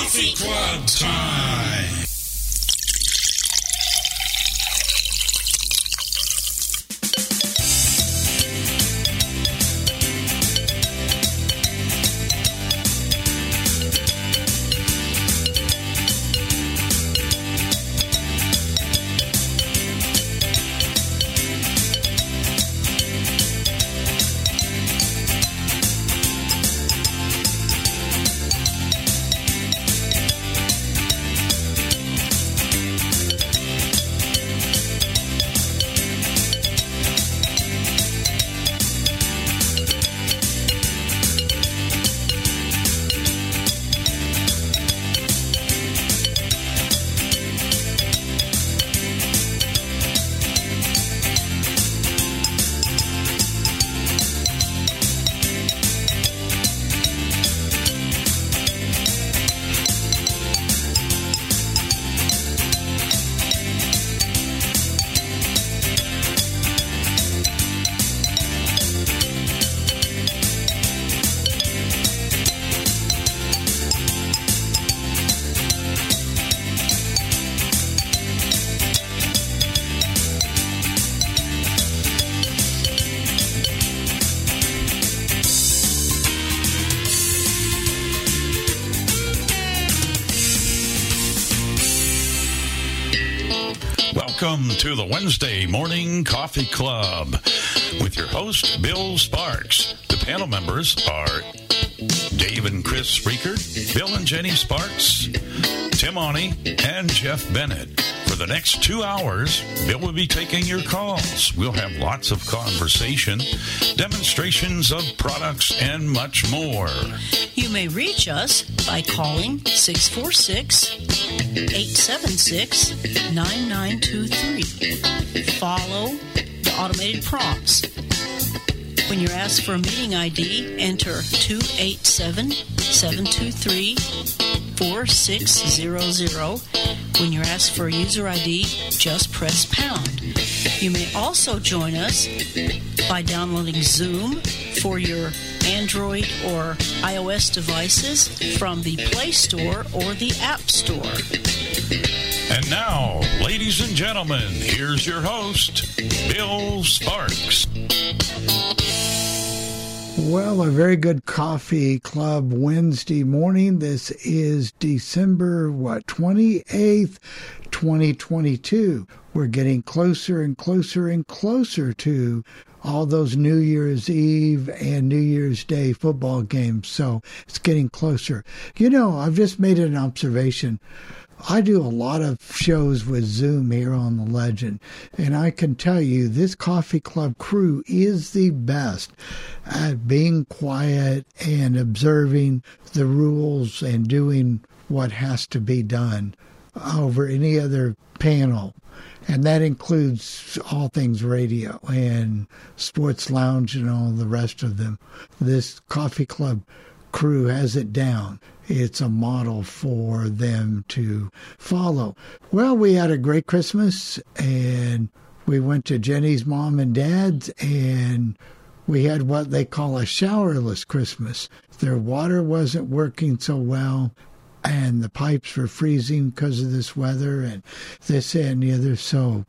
Coffee Club time. Welcome to the Wednesday Morning Coffee Club with your host, Bill Sparks. The panel members are Dave and Chris Spreaker, Bill and Jenny Sparks, Tim Oni, and Jeff Bennett. For the next two hours, Bill will be taking your calls. We'll have lots of conversation, demonstrations of products, and much more. You may reach us by calling 646 876 9923. Follow the automated prompts. When you're asked for a meeting ID, enter 287 723 4600. When you're asked for a user ID, just press pound. You may also join us by downloading Zoom for your Android or iOS devices from the Play Store or the App Store. And now, ladies and gentlemen, here's your host, Bill Sparks. Well, a very good coffee club Wednesday morning. This is December, what, 28th, 2022. We're getting closer and closer and closer to all those New Year's Eve and New Year's Day football games. So it's getting closer. You know, I've just made an observation. I do a lot of shows with Zoom here on The Legend, and I can tell you this coffee club crew is the best at being quiet and observing the rules and doing what has to be done over any other panel. And that includes all things radio and sports lounge and all the rest of them. This coffee club crew has it down it's a model for them to follow. Well, we had a great Christmas and we went to Jenny's mom and dad's and we had what they call a showerless Christmas. Their water wasn't working so well and the pipes were freezing because of this weather and this and the other. So,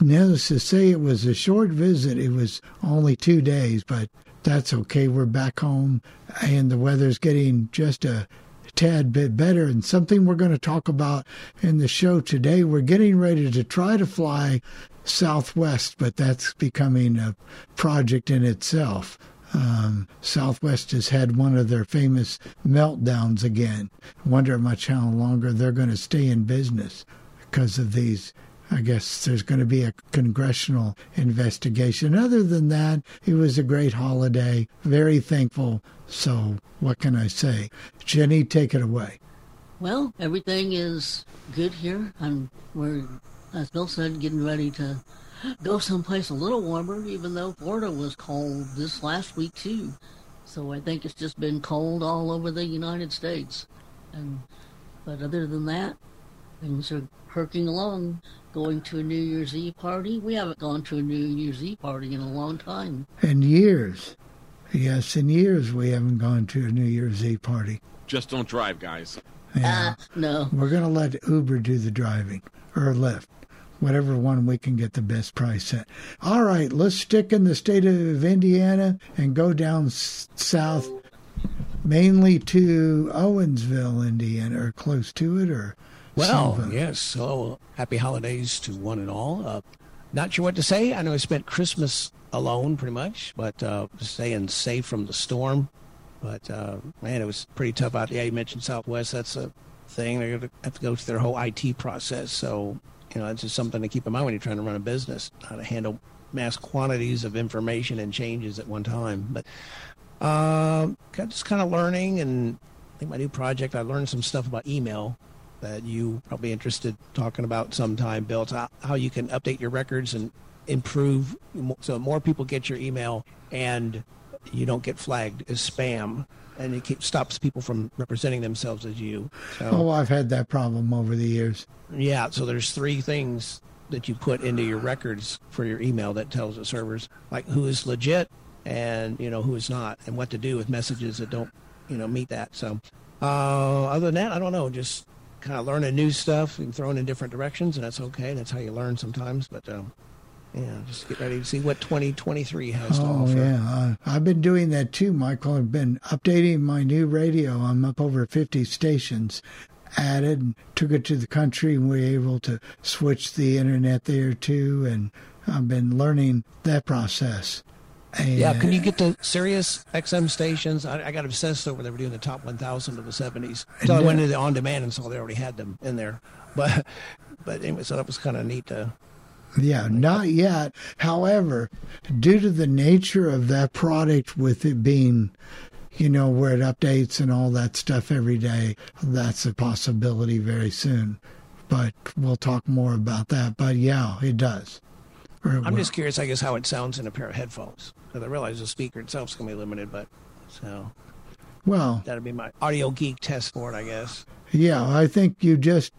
needless to say, it was a short visit. It was only two days, but that's okay. We're back home and the weather's getting just a tad bit better. And something we're going to talk about in the show today, we're getting ready to try to fly Southwest, but that's becoming a project in itself. Um, Southwest has had one of their famous meltdowns again. Wonder much how longer they're going to stay in business because of these I guess there's going to be a congressional investigation. Other than that, it was a great holiday. Very thankful. So, what can I say? Jenny, take it away. Well, everything is good here. I'm we're, as Bill said, getting ready to go someplace a little warmer, even though Florida was cold this last week too. So I think it's just been cold all over the United States. And but other than that, things are perking along going to a New Year's Eve party. We haven't gone to a New Year's Eve party in a long time. In years. Yes, in years we haven't gone to a New Year's Eve party. Just don't drive, guys. Yeah. Uh, no. We're going to let Uber do the driving or Lyft, whatever one we can get the best price at. All right, let's stick in the state of Indiana and go down s- south, mainly to Owensville, Indiana, or close to it, or Well, something. yes. So happy holidays to one and all. Uh, not sure what to say. I know I spent Christmas alone pretty much, but uh, staying safe from the storm. But uh, man, it was pretty tough out there. Yeah, you mentioned Southwest. That's a thing. They're going to have to go through their whole IT process. So, you know, it's just something to keep in mind when you're trying to run a business, how to handle mass quantities of information and changes at one time. But um, just kind of learning, and I think my new project, I learned some stuff about email that you probably interested talking about sometime, Bill. It's how, how you can update your records and improve so more people get your email and you don't get flagged as spam and it keeps, stops people from representing themselves as you. So, Oh, I've had that problem over the years. yeah, so there's three things that you put into your records for your email that tells the servers like who is legit and you know who is not and what to do with messages that don't you know meet that. So uh, other than that, I don't know, just kind of learning new stuff and throwing in different directions, and that's okay. That's how you learn sometimes. But um, yeah, just get ready to see what 2023 has to Oh offer. yeah, uh, I've been doing that too, Michael. I've been updating my new radio. I'm up over 50 stations. Added, took it to the country, and we were able to switch the internet there too. And I've been learning that process. And Yeah, can you get the Sirius XM stations? I, I got obsessed over they were doing the top 1,000 of the 70s. So I went into the on demand and saw they already had them in there. But but anyway, so that was kind of neat to. Yeah, not yet. However, due to the nature of that product, with it being, you know, where it updates and all that stuff every day, that's a possibility very soon. But we'll talk more about that. But yeah, it does. I'm will. just curious, I guess, how it sounds in a pair of headphones. Because I realize the speaker itself is going to be limited, but so well, that'd be my audio geek test for it, I guess. yeah, I think you just.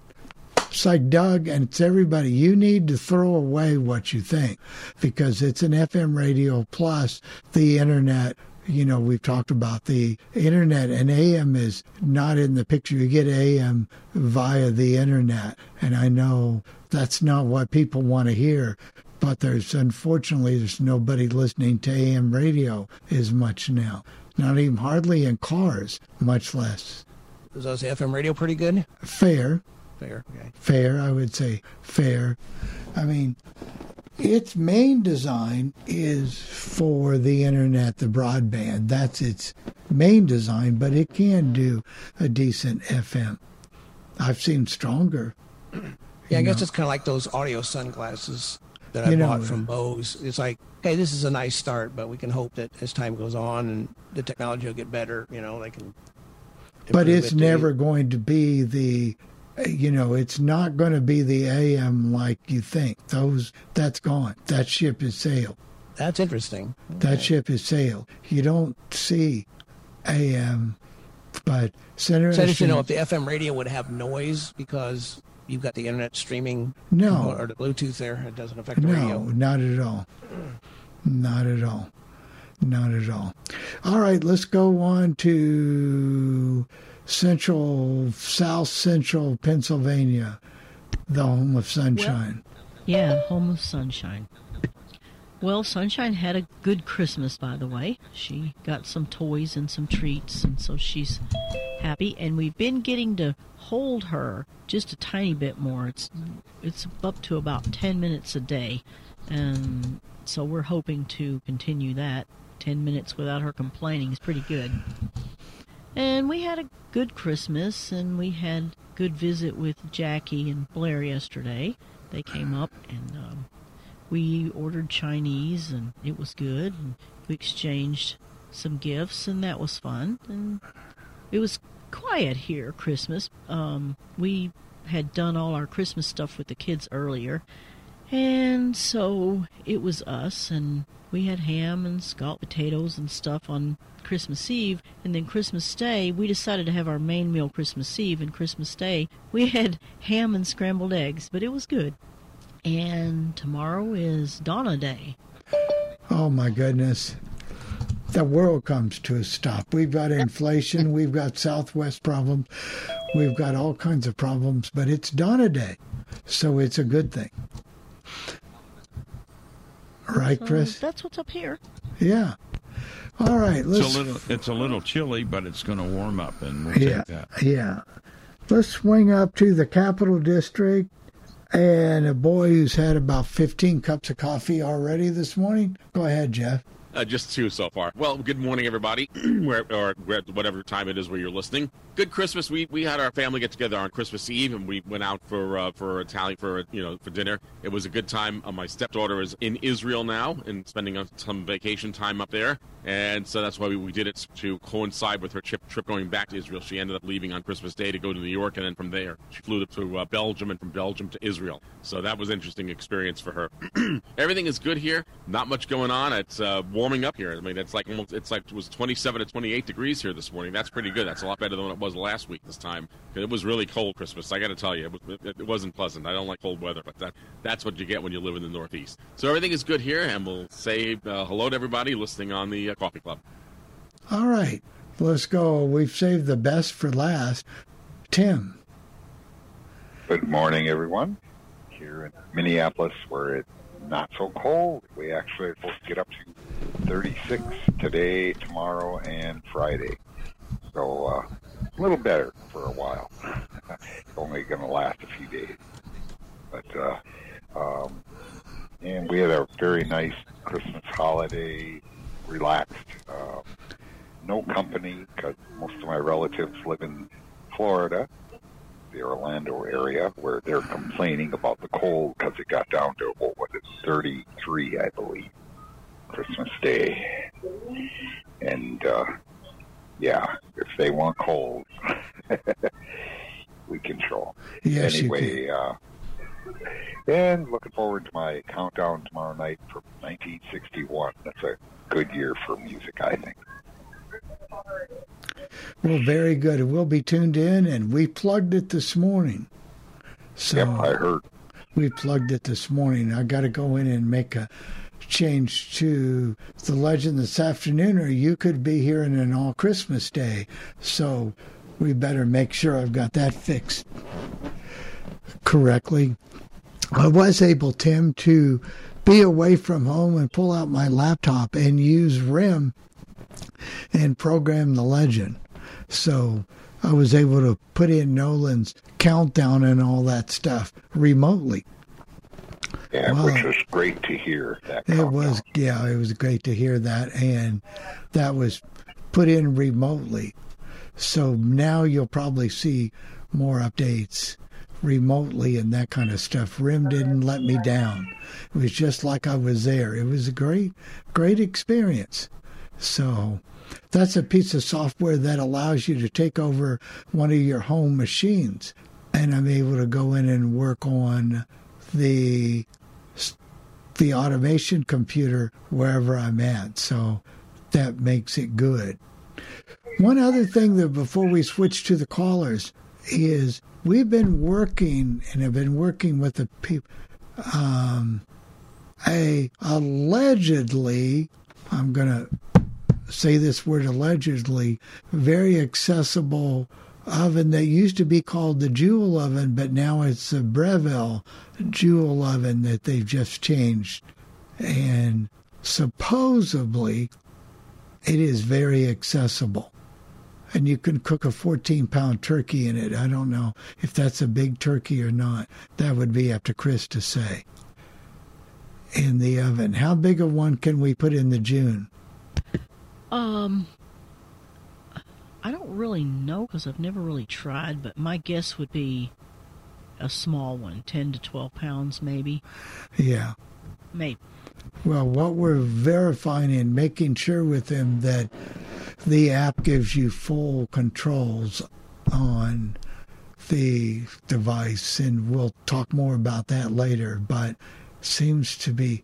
It's like Doug, and it's everybody. You need to throw away what you think because it's an FM radio plus the internet. You know, we've talked about the internet, and AM is not in the picture. You get AM via the internet, and I know that's not what people want to hear. But there's unfortunately there's nobody listening to AM radio as much now. Not even hardly in cars, much less. Was those FM radio pretty good? Fair, Fair. Okay. fair, I would say fair. I mean, its main design is for the internet, the broadband. That's its main design, but it can do a decent FM. I've seen stronger. Yeah, I guess know. it's kind of like those audio sunglasses that I You know, bought from Bose. It's like, hey, this is a nice start, but we can hope that as time goes on and the technology will get better, you know, they can. But it's it never going to be the, you know, it's not going to be the AM like you think. Those that's gone. That ship has sailed. That's interesting. That ship has sailed. You don't see AM, but center. So I just didn't know if the FM radio would have noise because you've got the internet streaming No. or the Bluetooth there. It doesn't affect the No, radio. No, not at all. Not at all. Not at all. All right, let's go on to central, south central Pennsylvania, the home of sunshine. Yeah, home of Sunshine. Well, Sunshine had a good Christmas, by the way. She got some toys and some treats, and so she's happy. And we've been getting to hold her just a tiny bit more. It's it's up to about ten minutes a day, and so we're hoping to continue that. Ten minutes without her complaining is pretty good. And we had a good Christmas, and we had good visit with Jackie and Blair yesterday. They came up and um, we ordered Chinese, and it was good. And we exchanged some gifts, and that was fun. And it was quiet here Christmas. Um, we had done all our Christmas stuff with the kids earlier, and so it was us, and we had ham and scalloped potatoes and stuff on Christmas Eve, and then Christmas Day, we decided to have our main meal Christmas Eve, and Christmas Day, we had ham and scrambled eggs, but it was good. And tomorrow is Donna Day. Oh my goodness. the world comes to a stop. We've got inflation, we've got Southwest problems, we've got all kinds of problems, but it's dawn a day, so it's a good thing. Right, So Chris? that's what's up here. Yeah. All right. Let's It's a little it's a little chilly, but it's going to warm up, and we'll yeah, take that. yeah. Let's swing up to the Capital District and a boy who's had about 15 cups of coffee already this morning. Go ahead, Jeff. Uh, just two so far. Well, good morning, everybody, where or whatever time it is where you're listening. Good Christmas. We we had our family get together on Christmas Eve, and we went out for uh, for Italian for you know for dinner. It was a good time. Uh, my stepdaughter is in Israel now and spending uh, some vacation time up there, and so that's why we, we did it to coincide with her trip trip going back to Israel. She ended up leaving on Christmas Day to go to New York, and then from there she flew to uh, Belgium, and from Belgium to Israel. So that was an interesting experience for her. Everything is good here. Not much going on. It's uh, warming up here. I mean, it's like almost it's like it was 27 to 28 degrees here this morning. That's pretty good. That's a lot better than what it was last week this time. It was really cold Christmas. I got to tell you, it, was, it, it wasn't pleasant. I don't like cold weather, but that that's what you get when you live in the Northeast. So everything is good here, and we'll say uh, hello to everybody listening on the uh, Coffee Club. All right. Let's go. We've saved the best for last. Tim. Good morning, everyone. Here in Minneapolis, where it's not so cold, we actually are supposed to get up to 36 today, tomorrow, and Friday. So uh, a little better for a while. it's only going to last a few days, but uh, um, and we had a very nice Christmas holiday, relaxed. Um, no company because most of my relatives live in Florida the Orlando area where they're complaining about the cold because it got down to what was it, 33, I believe, Christmas Day. And uh, yeah, if they want cold, we. 'em. Yes, you anyway, uh, and looking forward to my countdown tomorrow night for 1961. That's a good year for music, I think. Well, very good. We'll be tuned in, and we plugged it this morning. So Yep, I heard. we plugged it this morning. I got to go in and make a change to the legend this afternoon, or you could be here in an all Christmas day. So we better make sure I've got that fixed correctly. I was able, Tim, to be away from home and pull out my laptop and use RIM and program the legend. So I was able to put in Nolan's countdown and all that stuff remotely. Yeah, Wow. which was great to hear. That It countdown. was, yeah, it was great to hear that. And that was put in remotely. So now you'll probably see more updates remotely and that kind of stuff. RIM didn't let me down. It was just like I was there. It was a great, great experience. So that's a piece of software that allows you to take over one of your home machines. And I'm able to go in and work on the the automation computer wherever I'm at. So that makes it good. One other thing that before we switch to the callers is we've been working and have been working with the people. Um, a allegedly, I'm going to say this word allegedly, very accessible oven that used to be called the June oven, but now it's the Breville June oven that they've just changed. And supposedly it is very accessible. And you can cook a 14 pound turkey in it. I don't know if that's a big turkey or not. That would be up to Chris to say. In the oven. How big a one can we put in the June? Um, I don't really know because I've never really tried, but my guess would be a small one, 10 to 12 pounds, maybe. Yeah. Maybe. Well, what we're verifying and making sure with them that the app gives you full controls on the device, and we'll talk more about that later. But seems to be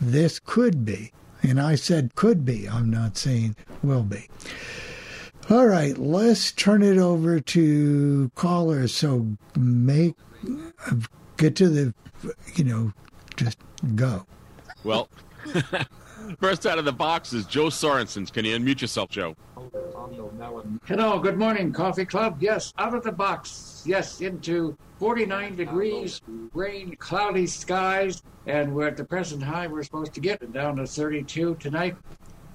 this could be, and I said could be. I'm not saying will be. All right, let's turn it over to callers. So make get to the, you know, just go. Well, First out of the box is Joe Sorensen. Can you unmute yourself, Joe? Hello, good morning, Coffee Club. Yes, out of the box. Yes, into 49 degrees, rain, cloudy skies, and we're at the present high we're supposed to get down to 32 tonight.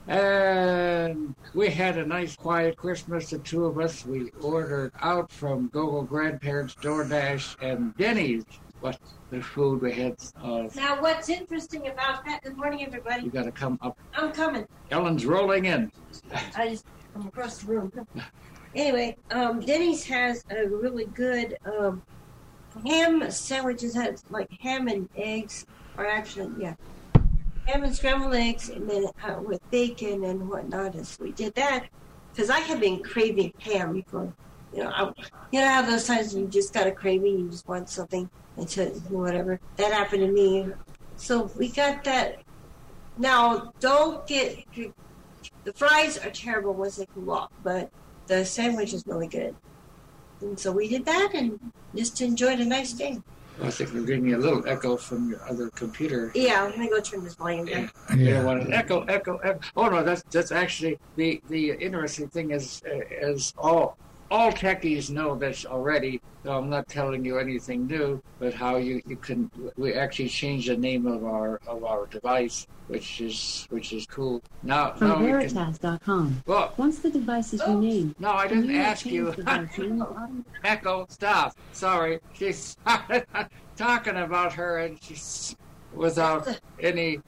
And we had a nice quiet Christmas, the two of us. We ordered out from Google Grandparents, DoorDash, and Denny's. What the food we had. Uh, Now, what's interesting about that? Good morning, everybody. you got to come up. I'm coming. Ellen's rolling in. I just I'm across the room. Anyway, um, Denny's has a really good um, ham sandwiches. Has like ham and eggs, or actually, yeah, ham and scrambled eggs, and then uh, with bacon and whatnot. As we did that, because I have been craving ham for, you know, I, you know how those times you just got a craving, you just want something until whatever. That happened to me. So we got that. Now, don't get the fries are terrible once they cool off, but the sandwich is really good. And so we did that and just enjoyed a nice day. I think we're getting a little echo from your other computer. Yeah, let me go turn this volume down. You Yeah. don't want an echo, echo, echo. Oh no, that's that's actually the the interesting thing is uh, is all all techies know this already. So I'm not telling you anything new, but how you, you can we actually changed the name of our of our device, which is which is cool. Now From now we can, Veritas.com. well Once the device is renamed, no, I didn't you ask you. device name automatically? Echo, stop. Sorry, she's talking about her and she's without any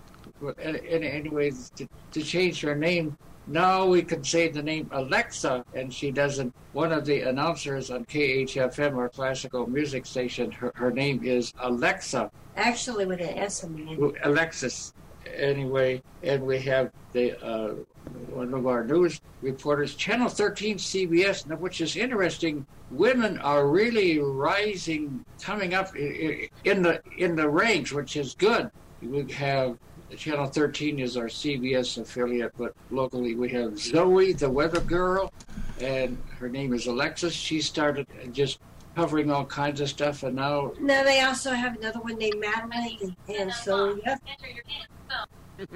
any, any ways to, to change her name. Now we can say the name Alexa, and she doesn't. One of the announcers on KHFM, our classical music station, her, her name is Alexa, Actually, with an S in the end. Alexis. Anyway, and we have the uh, one of our news reporters, Channel 13 CBS, now, which is interesting. Women are really rising, coming up in the in the ranks, which is good. We have Channel 13 is our CBS affiliate, but locally we have Zoe, the weather girl, and her name is Alexis. She started just covering all kinds of stuff, and now Now they also have another one named Madeline, and so.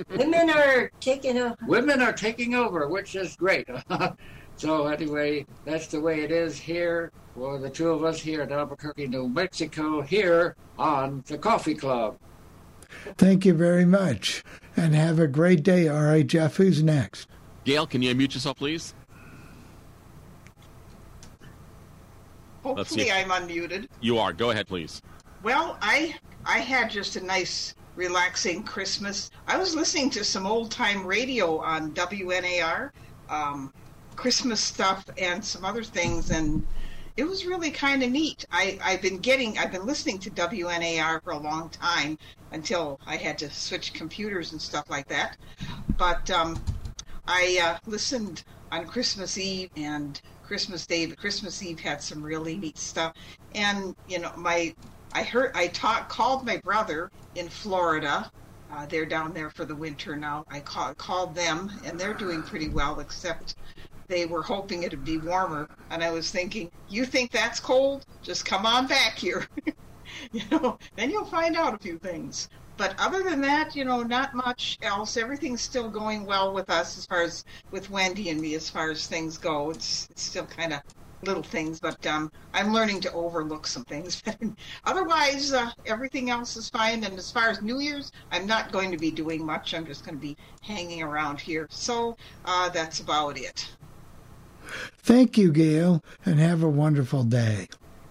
Women are taking a women are taking over, which is great. so anyway, that's the way it is here for the two of us here at Albuquerque, New Mexico, here on the Coffee Club. Thank you very much. And have a great day. All right, Jeff, who's next? Gail, can you unmute yourself, please? Hopefully, I'm unmuted. You are. Go ahead, please. Well, I I had just a nice, relaxing Christmas. I was listening to some old time radio on WNAR, um, Christmas stuff, and some other things, and it was really kind of neat. I I've been getting I've been listening to WNAR for a long time until I had to switch computers and stuff like that, but um, I uh, listened on Christmas Eve and Christmas Day. Christmas Eve had some really neat stuff, and you know my I heard I talked called my brother in Florida. Uh, they're down there for the winter now. I call, called them, and they're doing pretty well, except they were hoping it'd be warmer. And I was thinking, you think that's cold? Just come on back here. you know, then you'll find out a few things. But other than that, you know, not much else. Everything's still going well with us as far as with Wendy and me as far as things go. It's it's still kind of little things, but um, I'm learning to overlook some things. But otherwise, uh, everything else is fine. And as far as New Year's, I'm not going to be doing much. I'm just going to be hanging around here. So uh, that's about it. Thank you, Gail, and have a wonderful day.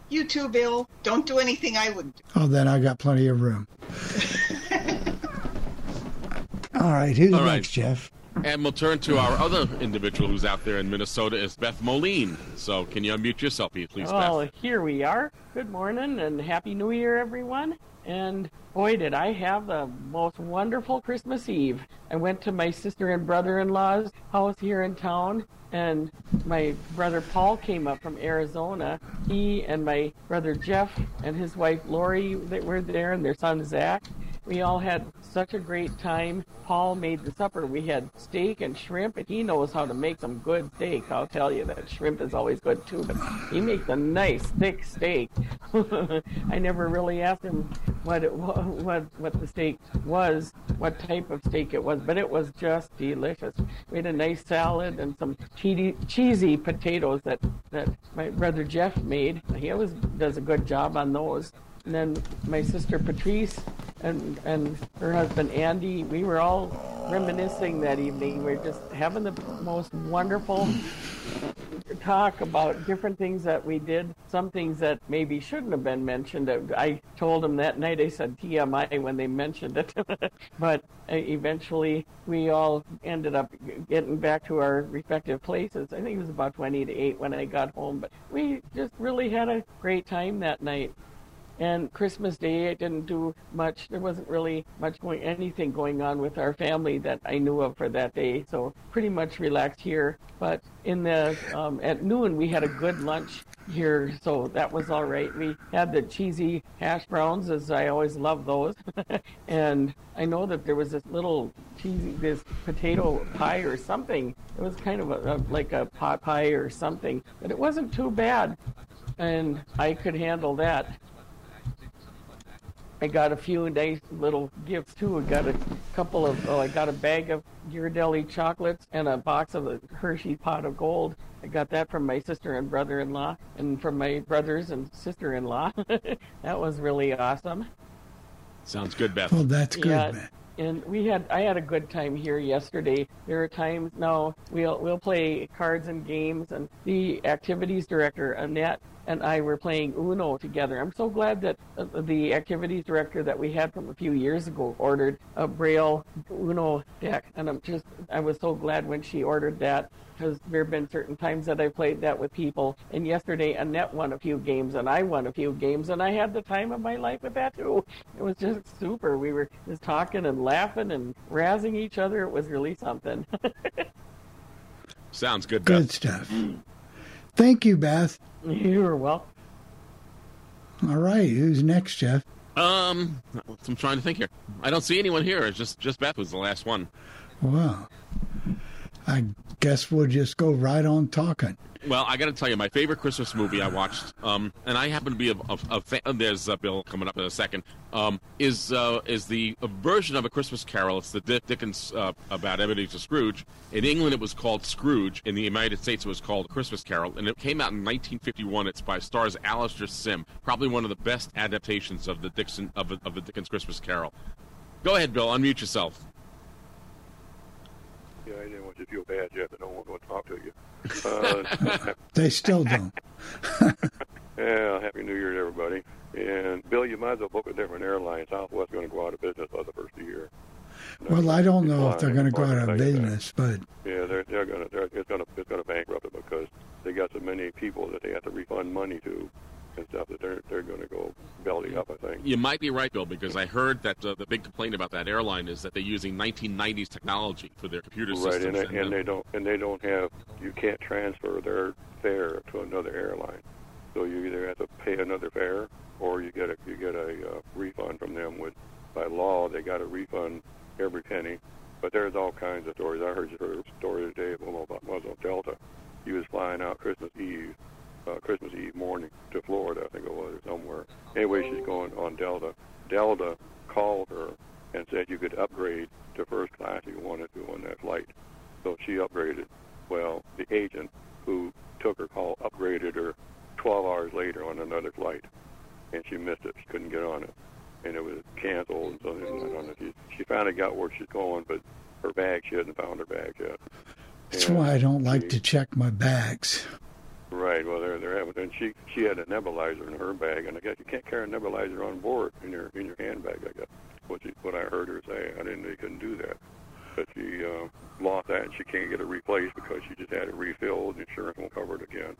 You too, Bill. Don't do anything I wouldn't do. Oh, then I got plenty of room. All right, who's All right. next, Jeff? And we'll turn to our other individual who's out there in Minnesota is Beth Moline. So can you unmute yourself, please, Well, Beth? Oh, here we are. Good morning and Happy New Year, everyone. And boy, did I have the most wonderful Christmas Eve. I went to my sister and brother in law's house here in town, and my brother Paul came up from Arizona. He and my brother Jeff and his wife Lori they were there, and their son Zach. we all had such a great time. Paul made the supper. We had steak and shrimp, and he knows how to make some good steak. I'll tell you that shrimp is always good too, but he makes a nice thick steak. I never really asked him what it, what what the steak was, what type of steak it was, but it was just delicious. We had a nice salad and some cheesy, cheesy potatoes that that my brother Jeff made. He always does a good job on those. And then my sister Patrice and and her husband Andy, we were all reminiscing that evening. We were just having the most wonderful talk about different things that we did, some things that maybe shouldn't have been mentioned. I told them that night, I said TMI when they mentioned it. but uh, eventually we all ended up getting back to our respective places. I think it was about 20 to 8 when I got home, but we just really had a great time that night. And Christmas Day, I didn't do much. There wasn't really much going, anything going on with our family that I knew of for that day. So pretty much relaxed here. But in the um, at noon, we had a good lunch here, so that was all right. We had the cheesy hash browns, as I always love those. and I know that there was this little cheesy, this potato pie or something. It was kind of a, a, like a pot pie or something, but it wasn't too bad. And I could handle that. I got a few nice little gifts too. I got a couple of, oh, I got a bag of Ghirardelli chocolates and a box of a Hershey pot of gold. I got that from my sister and brother-in-law and from my brothers and sister-in-law. that was really awesome. Sounds good, Beth. Oh, that's good, Yeah, man. and we had I had a good time here yesterday. There are times now we'll we'll play cards and games, and the activities director Annette and I were playing Uno together. I'm so glad that uh, the activities director that we had from a few years ago ordered a Braille Uno deck, and I'm just I was so glad when she ordered that because there have been certain times that I played that with people. And yesterday, Annette won a few games, and I won a few games, and I had the time of my life with that too. It was just super. We were just talking and laughing and razzing each other. It was really something. Sounds good, Beth. Good stuff. Thank you, Beth. You're welcome. All right, who's next, Jeff? Um, I'm trying to think here. I don't see anyone here. It's just just Beth was the last one. Well, I guess we'll just go right on talking. Well, I got to tell you, my favorite Christmas movie I watched, um, and I happen to be a, a, a fan. There's uh, Bill coming up in a second. Um, is uh, is the a version of a Christmas Carol? It's the Dick Dickens uh, about Ebenezer Scrooge. In England, it was called Scrooge. In the United States, it was called Christmas Carol, and it came out in 1951. It's by stars Alastair Sim, probably one of the best adaptations of the Dixon of, of the Dickens Christmas Carol. Go ahead, Bill. Unmute yourself. Yeah, I didn't want you to feel bad, Jeff, and no one want to talk to you. Uh, They still don't. yeah, Happy New Year to everybody. And Bill, you might as well book a different airline. Southwest's going to go out of business by the first of the year. Well, I don't know if they're going to go out of market that. business, but Yeah, they're they're going to they're, it's going to it's going to bankrupt it because they got so many people that they have to refund money to and stuff that they're they're going to go belly up. I think. You might be right, Bill, because I heard that uh, the big complaint about that airline is that they're using 1990s technology for their computer Right, systems. and they, uh, and they don't and they don't have you can't transfer their fare to another airline, so you either have to pay another fare or you get a you get a uh, refund from them. With by law, they got to refund every penny. But there's all kinds of stories. I heard a story today about on Delta. He was flying out Christmas Eve, uh, Christmas Eve morning to Florida, I think it was, or somewhere. Anyway, she's going on Delta. Delta called her and said you could upgrade to first class if you wanted to on that flight. So she upgraded. Well, the agent who took her call upgraded her 12 hours later on another flight, and she missed it. She couldn't get on it, and it was canceled. And so I don't know. She she finally got where she's going, but her bag she hadn't found her bag yet. that's why I don't like to check my bags. Right. Well, they're they're having, and she she had a nebulizer in her bag, and I guess you can't carry a nebulizer on board in your in your handbag. I guess what she, what I heard her say. I didn't They couldn't do that, but she uh, lost that, and she can't get it replaced because she just had it refilled. and Insurance won't cover it again.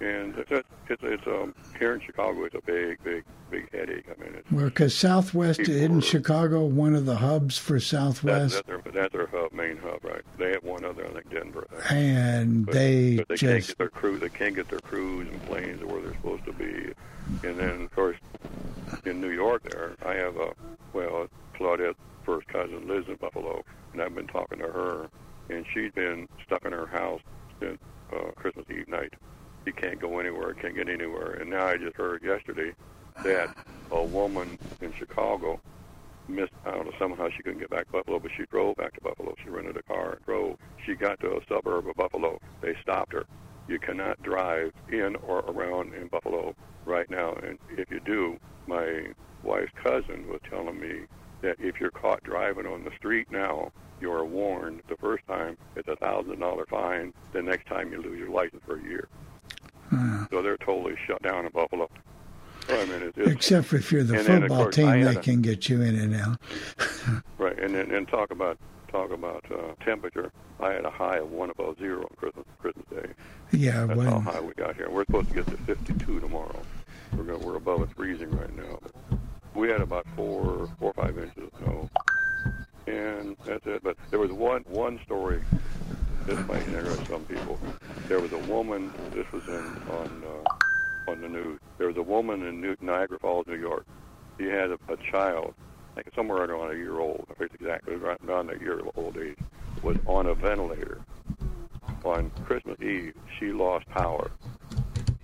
And it's it's it's, um here in Chicago, it's a big big big headache. I mean, it's Well, because Southwest are- Chicago one of the hubs for Southwest, that's their that's their hub main hub, right? They have one other, I think Denver. And but, they but they can't get their crew. They can't get their crews and planes to where they're supposed to be. And then, of course, in New York, there I have a well, Claudette's first cousin lives in Buffalo, and I've been talking to her, and she's been stuck in her house since uh, Christmas Eve night. She can't go anywhere, can't get anywhere. And now I just heard yesterday that a woman in Chicago missed out. Somehow she couldn't get back to Buffalo, but she drove back to Buffalo. She rented a car and drove. She got to a suburb of Buffalo. They stopped her. You cannot drive in or around in Buffalo right now. And if you do, my wife's cousin was telling me that if you're caught driving on the street now, you are warned. The first time it's a thousand dollar fine. The next time you lose your license for a year. So they're totally shut down in Buffalo. I mean, it's, Except for if you're the and then, of football course, team, they a- can get you in and out. Right, and then and talk about talk about uh, temperature. I had a high of one above zero on Christmas Christmas Day. Yeah, That's how high we got here. We're supposed to get to 52 tomorrow. We're gonna, we're above it freezing right now. We had about four four or five inches of snow, and that's it. But there was one one story. This might interest some people. There was a woman. This was in on uh, on the news. There was a woman in New, Niagara Falls, New York. She had a, a child, like somewhere around a year old. I forget exactly right around a year old age. Was on a ventilator. On Christmas Eve, she lost power.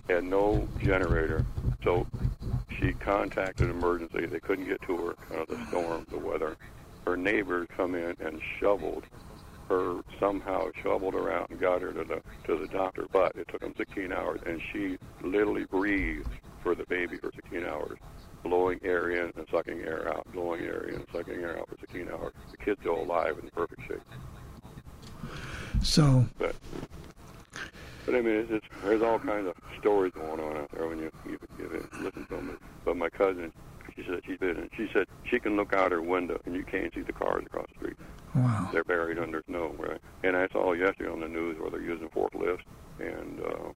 Had no generator, so she contacted emergency. They couldn't get to her because of the storm, the weather. Her neighbors come in and shoveled her somehow shoveled out and got her to the to the doctor. But it took them 16 hours, and she literally breathed for the baby for 16 hours, blowing air in and sucking air out, blowing air in and sucking air out for 16 hours. The kid's still alive in perfect shape. so But but I mean, it's, it's there's all kinds of stories going on out there when you you, you listen to them. But my cousin, she said she's been, she said she can look out her window and you can't see the cars across the street. Wow. They're buried under snow. Right? And I saw yesterday on the news where they're using forklifts and uh,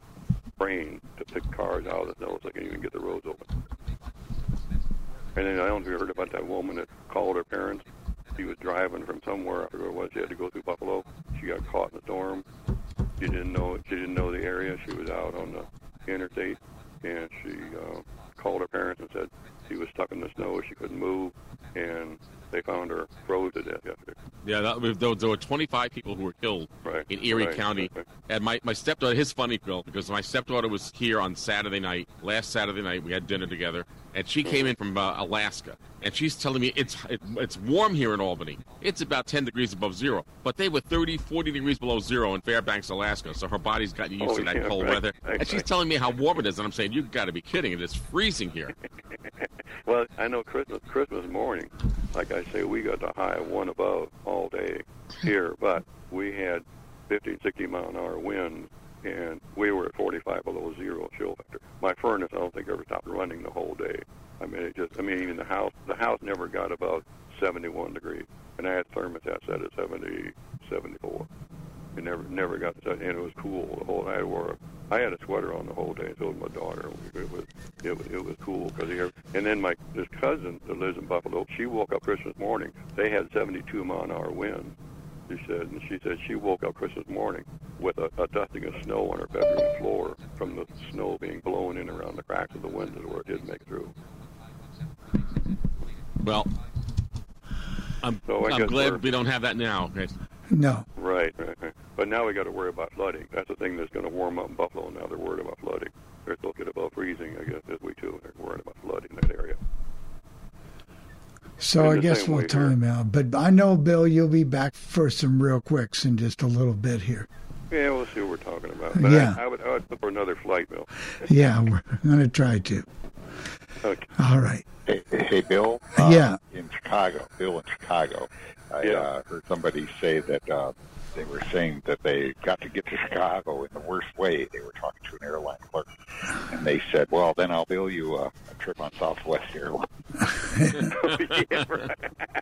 crane to pick cars out of the snow so they can even get the roads open. And then I don't know if you heard about that woman that called her parents. She was driving from somewhere. I forget what it was. She had to go through Buffalo. She got caught in the storm. She didn't know. She didn't know the area. She was out on the interstate, and she uh, called her parents and said she was stuck in the snow. She couldn't move, and they found her froze to death yesterday. Yeah, that, there, there were 25 people who were killed in Erie right, County. And my, my stepdaughter, his funny, Bill, because my stepdaughter was here on Saturday night, last Saturday night, we had dinner together, and she came in from uh, Alaska. And she's telling me it's it, it's warm here in Albany. It's about 10 degrees above zero. But they were 30, 40 degrees below zero in Fairbanks, Alaska. So her body's gotten used Oh, to that yeah, cold right, weather. right, And she's telling me how warm it is. And I'm saying, you've got to be kidding. It is freezing here. Well, I know Christmas Christmas morning, like I say, we got the high of one above all day here, but we had 50, 60 mile an hour winds, and we were at 45 below zero chill factor. My furnace, I don't think ever stopped running the whole day. I mean, it just, I mean, even the house, the house never got above 71 degrees, and I had thermostat set at 70, 74. It never, never got to that, and it was cool the whole night. I wore, I had a sweater on the whole day. So did my daughter. It was, it was, it was cool because here. And then my this cousin that lives in Buffalo, she woke up Christmas morning. They had 72 mile an hour winds. She said, and she said she woke up Christmas morning with a, a dusting of snow on her bedroom floor from the snow being blown in around the cracks of the windows where it didn't make through. Well, I'm, So I'm glad we don't have that now. Okay. No. Right, right, right. But now we got to worry about flooding. That's the thing that's going to warm up in Buffalo. Now they're worried about flooding. They're to get above freezing, I guess, this week too. They're worried about flooding in that area. So I guess we'll here. time out. But I know, Bill, you'll be back for some real quicks in just a little bit here. Yeah, we'll see what we're talking about. But Yeah. I, I would, I would look for another flight, Bill. Yeah, we're going to try to. Okay. All right. Hey, hey Bill. Uh, Yeah. In Chicago, Bill in Chicago, I uh, heard somebody say that uh, they were saying that they got to get to Chicago in the worst way. They were talking to an airline clerk, and they said, "Well, then I'll bill you a, a trip on Southwest Airlines." Yeah, right.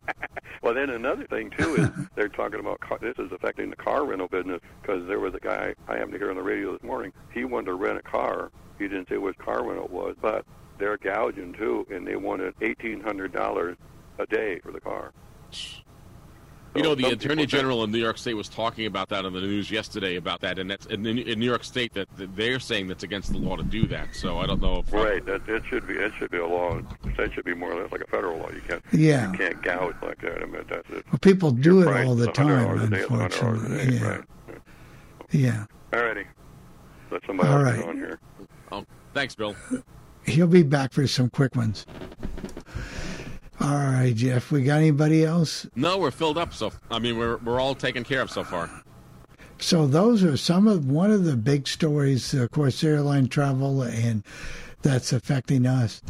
well, then another thing too is they're talking about car, this is affecting the car rental business because there was a guy I happened to hear on the radio this morning. He wanted to rent a car. He didn't say which car rental it was, but they're gouging too, and they wanted eighteen hundred dollars a day for the car. You know, the Attorney people think- General in New York State was talking about that on the news yesterday about that, and that's in, in New York State that, that they're saying that's against the law to do that. So I don't know if Right, that it should be it should be a law that should be more or less like a federal law. You can't Yeah. you can't gouge like that. I mean that's it. Well, people do it Price all the time, day, it's 100 hours a unfortunately. day, Yeah. right. Yeah. Alrighty. Let somebody All else on here. Oh, thanks, Bill. He'll be back for some quick ones. All right, Jeff. We got anybody else? No, we're filled up. So I mean, we're we're all taken care of so far. So those are some of one of the big stories, of course, airline travel, and that's affecting us.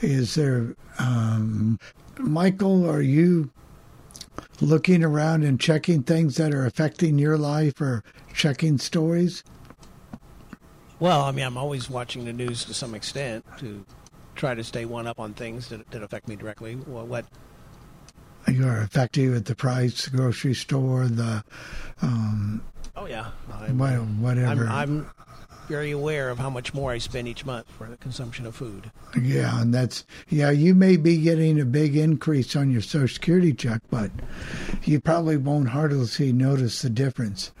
Is there, um, Michael? Are you looking around and checking things that are affecting your life, or checking stories? Well, I mean, I'm always watching the news to some extent to try to stay one up on things that, that affect me directly. Well, what You're affected at the price, the grocery store, the um, Oh yeah, I'm, whatever. I'm, I'm very aware of how much more I spend each month for the consumption of food. Yeah, and that's yeah. You may be getting a big increase on your Social Security check, but you probably won't hardly see notice the difference.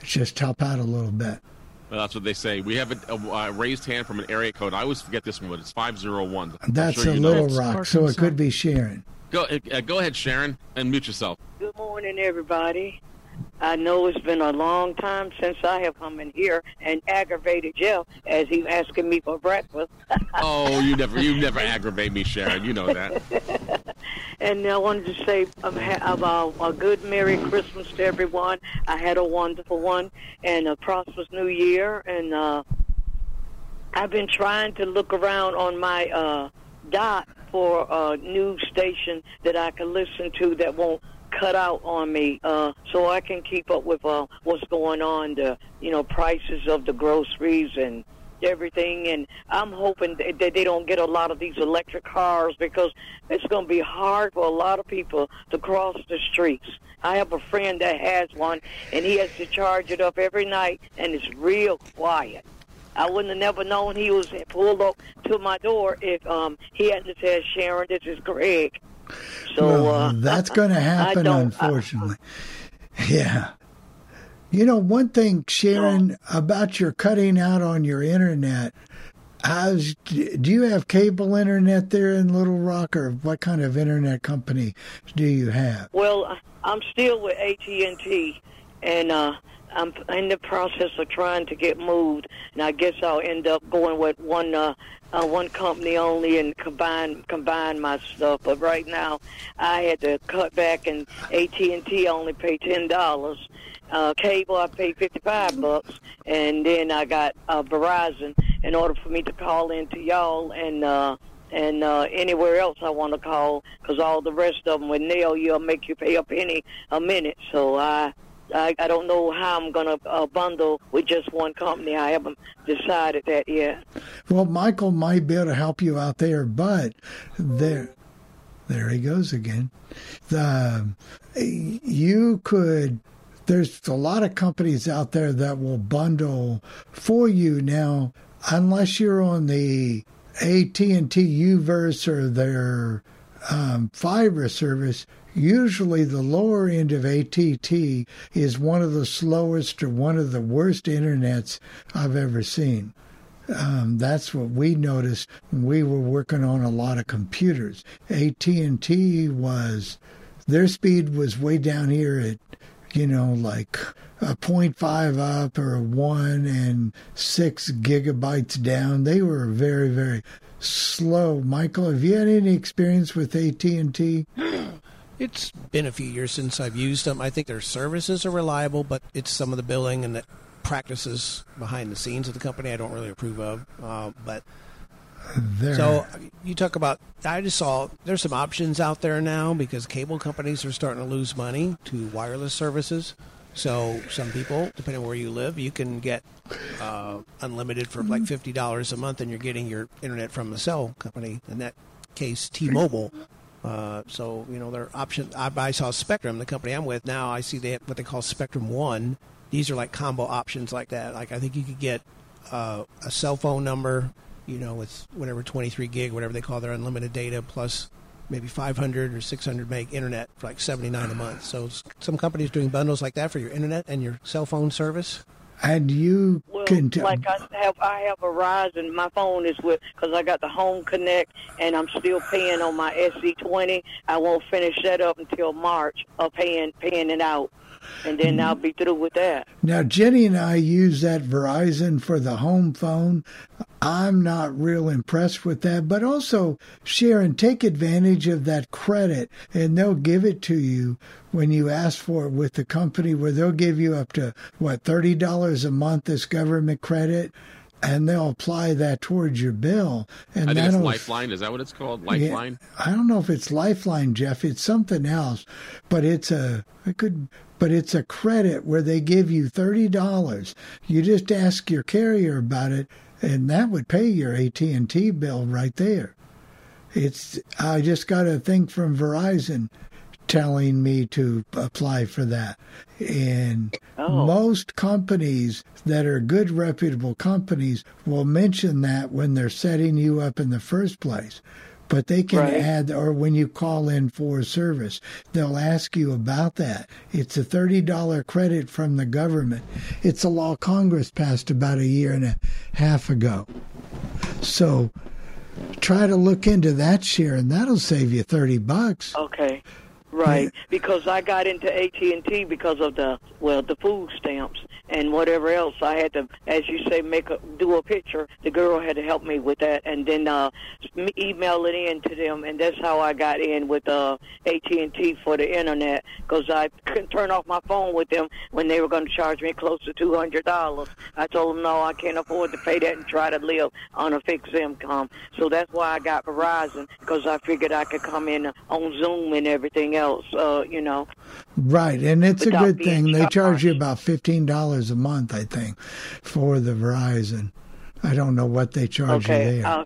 It's just help out a little bit. Well, that's what they say. We have a, a, uh raised hand from an area code. I always forget this one, but it's five zero one. That's a Little Rock, so it could be Sharon. Go uh, go ahead, Sharon, and mute yourself. Good morning, everybody. I know it's been a long time since I have come in here and aggravated Jeff as he asking me for breakfast. Oh, you never you never aggravate me, Sharon. You know that. and I wanted to say um, about a good Merry Christmas to everyone. I had a wonderful one and a prosperous New Year. And uh, I've been trying to look around on my uh, dot for a new station that I can listen to that won't cut out on me uh so I can keep up with uh what's going on the you know prices of the groceries and everything and I'm hoping that they don't get a lot of these electric cars because it's going to be hard for a lot of people to cross the streets. I have a friend that has one and he has to charge it up every night and it's real quiet. I wouldn't have never known he was pulled up to my door if um he hadn't said, Sharon, this is Greg. So well, uh, that's going to happen, unfortunately. yeah. You know, one thing, Sharon, about your cutting out on your internet. How's do you have cable internet there in Little Rock, or what kind of internet company do you have? Well, I'm still with AT&T, and uh, I'm in the process of trying to get moved. And I guess I'll end up going with one uh, uh, one company only and combine combine my stuff. But right now, I had to cut back, and AT&T only pay ten dollars. Uh, cable, I pay fifty-five bucks, and then I got uh, Verizon in order for me to call in to y'all and. Uh, and uh, anywhere else I want to call, because all the rest of them with nail you'll make you pay a penny a minute. So I, I, I don't know how I'm gonna uh, bundle with just one company. I haven't decided that yet. Well, Michael might be able to help you out there, but there, there he goes again. The you could. There's a lot of companies out there that will bundle for you now, unless you're on the AT and T Uverse or their um, fiber service. Usually, the lower end of ATT is one of the slowest or one of the worst internets I've ever seen. Um, that's what we noticed when we were working on a lot of computers. AT and T was their speed was way down here at you know like a 0.5 up or a 1 and 6 gigabytes down they were very very slow michael have you had any experience with at&t It's been a few years since I've used them. I think their services are reliable, but it's some of the billing and the practices behind the scenes of the company I don't really approve of. Uh, but there so you talk about. I just saw there's some options out there now because cable companies are starting to lose money to wireless services. So some people, depending on where you live, you can get uh, unlimited for like fifty dollars a month, and you're getting your internet from a cell company. In that case, T-Mobile. Uh, so you know their option. I, I saw Spectrum, the company I'm with now. I see they have what they call Spectrum One. These are like combo options like that. Like I think you could get uh, a cell phone number, you know, with whatever 23 gig, whatever they call their unlimited data, plus maybe 500 or 600 meg internet for like 79 a month. So some companies doing bundles like that for your internet and your cell phone service. And you Well, can t- like I have, I have a Verizon. My phone is with because I got the Home Connect, and I'm still paying on my SC20. I won't finish that up until March of paying paying it out, and then I'll be through with that. Now, Jenny and I use that Verizon for the home phone. I'm not real impressed with that, but also, Sharon, take advantage of that credit and they'll give it to you when you ask for it with the company where they'll give you up to, what, $30 a month as government credit and they'll apply that towards your bill. And I think it's Lifeline. Is that what it's called? Lifeline. yeah, I don't know if it's Lifeline, Jeff. It's something else, but it's a it could, but it's a credit where they give you thirty dollars. You just ask your carrier about it, and that would pay your AT and T bill right there. It's I just got a thing from Verizon telling me to apply for that. And oh. most companies that are good, reputable companies will mention that when they're setting you up in the first place. But they can Right. add, or when you call in for service, they'll ask you about that. It's a $30 credit from the government. It's a law Congress passed about a year and a half ago. So try to look into that share, and that'll save you 30 bucks. Okay. Right, because I got into AT and T because of the well, the food stamps and whatever else. I had to, as you say, make a do a picture. The girl had to help me with that, and then uh, email it in to them, and that's how I got in with uh, AT and T for the internet. Because I couldn't turn off my phone with them when they were going to charge me close to two hundred dollars. I told them no, I can't afford to pay that and try to live on a fixed income. So that's why I got Verizon because I figured I could come in on Zoom and everything else. Uh, you know. Right, and it's a good thing. They charge you about fifteen dollars a month, I think, for the Verizon. I don't know what they charge Okay. you there, Uh,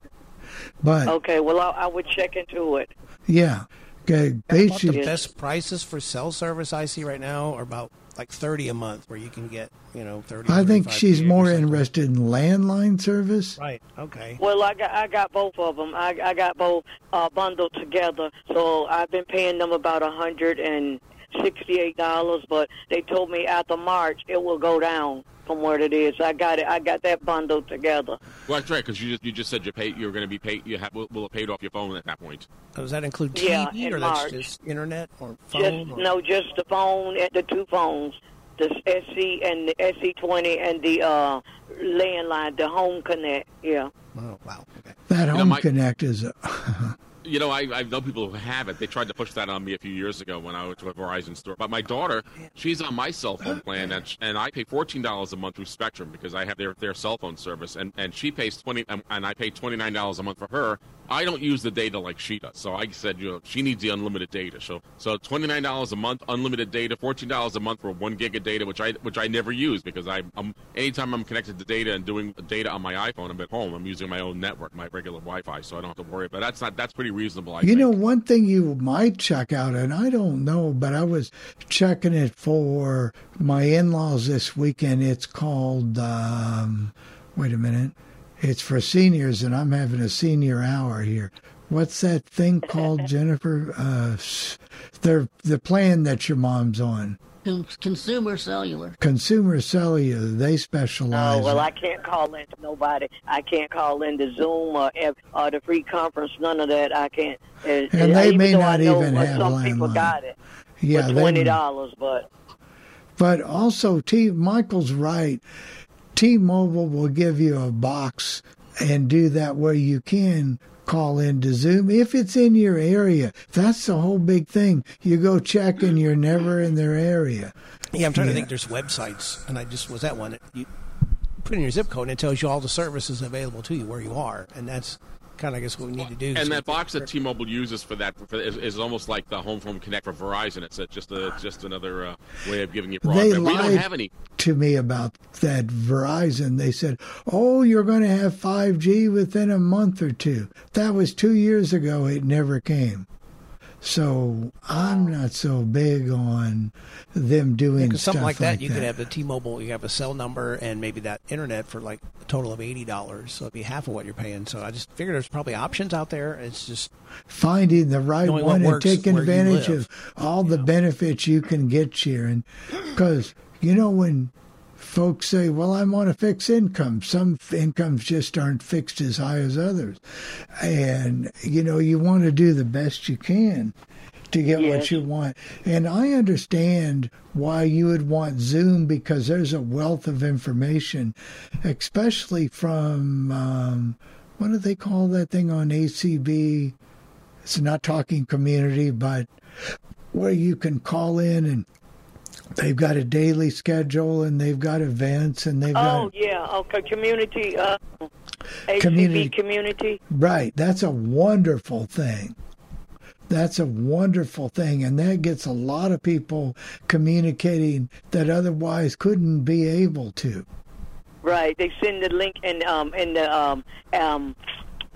but okay. Well, I, I would check into it. yeah, okay. About the best prices for cell service I see right now are about like thirty a month, where you can get you know thirty. I think she's more interested in landline service. Right. Okay. Well, I got I got both of them. I I got both uh, bundled together. So I've been paying them about a hundred and sixty-eight dollars, but they told me after March it will go down from what it is. I got it. I got that bundled together. Well, that's right because you just you just said you pay you're going to be paid you have will, will have paid off your phone at that point. Oh, Does that include TV Yeah, in or that's March. just internet or Just phone? or- no, just the phone the two phones, the SC and the SC20 and the uh, landline, the Home Connect. Yeah. Oh wow. Okay. That You know, Home my- Connect is. You know, I, I know people who have it. They tried to push that on me a few years ago when I went to a Verizon store. But my daughter, she's on my cell phone plan, and, and I pay fourteen dollars a month through Spectrum because I have their their cell phone service, and, and she pays twenty, and I pay twenty nine dollars a month for her. I don't use the data like she does, so I said, you know, she needs the unlimited data. So so twenty nine dollars a month, unlimited data, fourteen dollars a month for one gig of data, which I which I never use because I, I'm anytime I'm connected to data and doing data on my iPhone, I'm at home. I'm using my own network, my regular Wi-Fi, so I don't have to worry. But that's not that's pretty reasonable. I You think. know, one thing you might check out, and I don't know, but I was checking it for my in laws this weekend. It's called, um, wait a minute, it's for seniors, and I'm having a senior hour here. What's that thing called, Jennifer? Uh, they're the plan that your mom's on. Consumer cellular. Consumer Cellular, they specialize. Oh well, I can't call in to nobody. I can't call into Zoom or F- or the free conference. None of that. I can't. And, And they may not I even uh, have some people got it yeah, for twenty dollars, but But also, T. Michael's right. T-Mobile will give you a box and do that where you can call into Zoom if it's in your area. That's the whole big thing. You go check and you're never in their area. Yeah, I'm trying Yeah. to think. There's websites, and I just was that one. You put in your zip code, and it tells you all the services available to you where you are, and that's kind of, I guess, what we need to do. And that box that T-Mobile uses for that for, is, is almost like the Home Phone Connect for Verizon. It's a, just a, just another uh, way of giving you They broadband. We don't lied have any. to me about that Verizon. They said, "Oh, you're going to have 5G within a month or two. That was 2 years ago. It never came. So, I'm not so big on them doing stuff something like that, you that. could have the T-Mobile, you have a cell number, and maybe that internet for like a total of eighty dollars. So it'd be half of what you're paying. So I just figured there's probably options out there. It's just finding the right one and taking advantage of all the benefits you can get, Sharon. Because, you know, when folks say, well, I'm on a fixed income. Some incomes just aren't fixed as high as others. And, you know, you want to do the best you can to get Yes. what you want. And I understand why you would want Zoom because there's a wealth of information, especially from, um, what do they call that thing on ACB? It's not talking community, but where you can call in and they've got a daily schedule and they've got events and they've got Oh yeah, okay. Community, uh, ACB Community. community. Right. That's a wonderful thing. That's a wonderful thing. And that gets a lot of people communicating that otherwise couldn't be able to. Right. They send the link in um in the um um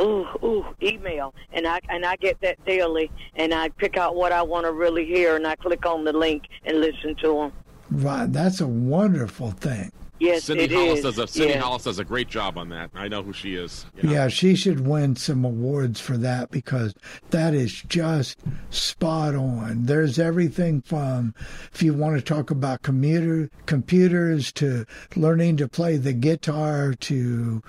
ooh ooh email and I and I get that daily and I pick out what I want to really hear and I click on the link and listen to them. Right. That's a wonderful thing. Yes, Cindy it Hollis is. does a Cindy yeah. Hollis does a great job on that. I know who she is. you know. Yeah, she should win some awards for that because that is just spot on. There's everything from if you want to talk about commuter computers to learning to play the guitar to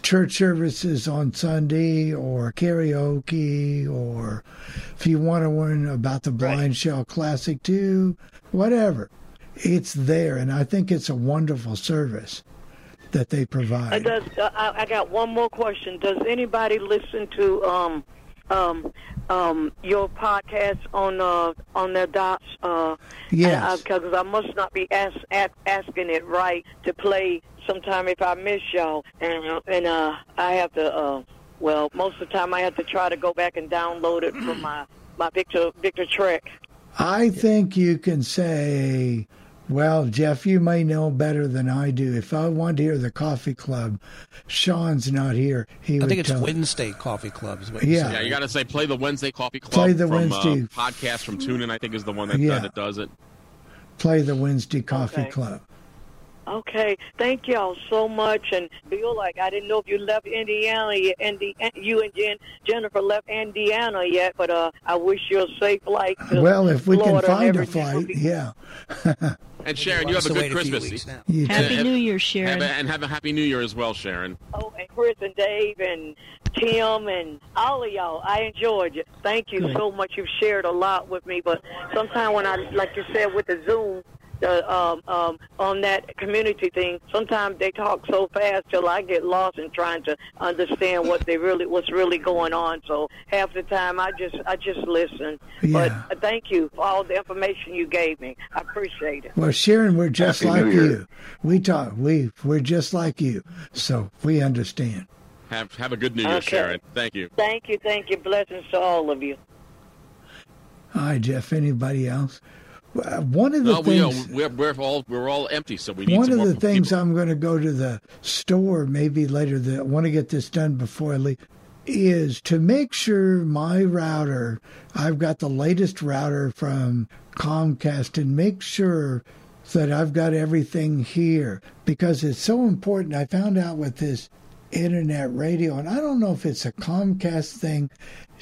church services on Sunday or karaoke or if you want to learn about the BlindShell Classic 2, whatever. It's there and I think it's a wonderful service that they Uh, provide. does uh, I, I got one more question? Does anybody listen to um um um your podcast on uh on their dots? Uh, Yes. Because I must not be ask, ask, asking it right to play sometime if I miss y'all, and uh, and uh I have to uh well most of the time I have to try to go back and download it from my my Victor Victor Trek. I think you can say, well, Jeff, you may know better than I do. If I want to hear the coffee club, Sean's not here. He I would think it's tell Wednesday Coffee Club. Is what Yeah. said. Yeah, you got to say play the Wednesday Coffee Club. Play the from, Wednesday. Uh, podcast from TuneIn. I think is the one that, Yeah. that does it. play the Wednesday coffee Okay. club. Okay, thank y'all so much. And feel like I didn't know if you left Indiana, yet, Indi- you and Jen, Jennifer left Indiana yet, but uh, I wish you a safe flight. To Well, if we can Florida and find a flight, be- yeah. And Sharon, you have a good wait a Christmas. now. You. Happy have- New Year, Have Sharon. a, and have a happy New Year as well, Sharon. Oh, and Chris and Dave and Tim and all of y'all, I enjoyed it. Thank you so much. You've shared a lot with me, but sometimes when I, like you said, with the Zoom, the um, um, on that community thing, sometimes they talk so fast till I get lost in trying to understand what they really, what's really going on. So half the time I just, I just listen. Yeah. But thank you for all the information you gave me. I appreciate it. Well, Sharon, we're just Happy like you. We talk. We we're just like you, so we understand. Have have a good New Year, Okay. Sharon. Thank you. Thank you, thank you. Blessings to all of you. Hi, Jeff. Anybody else? One of the No, we, uh, things. we're, we're all we're all empty, so we need One of the things people. I'm going to go to the store maybe later. That I want to get this done before I leave is to make sure my router. I've got the latest router from Comcast, and make sure that I've got everything here because it's so important. I found out with this internet radio, and I don't know if it's a Comcast thing.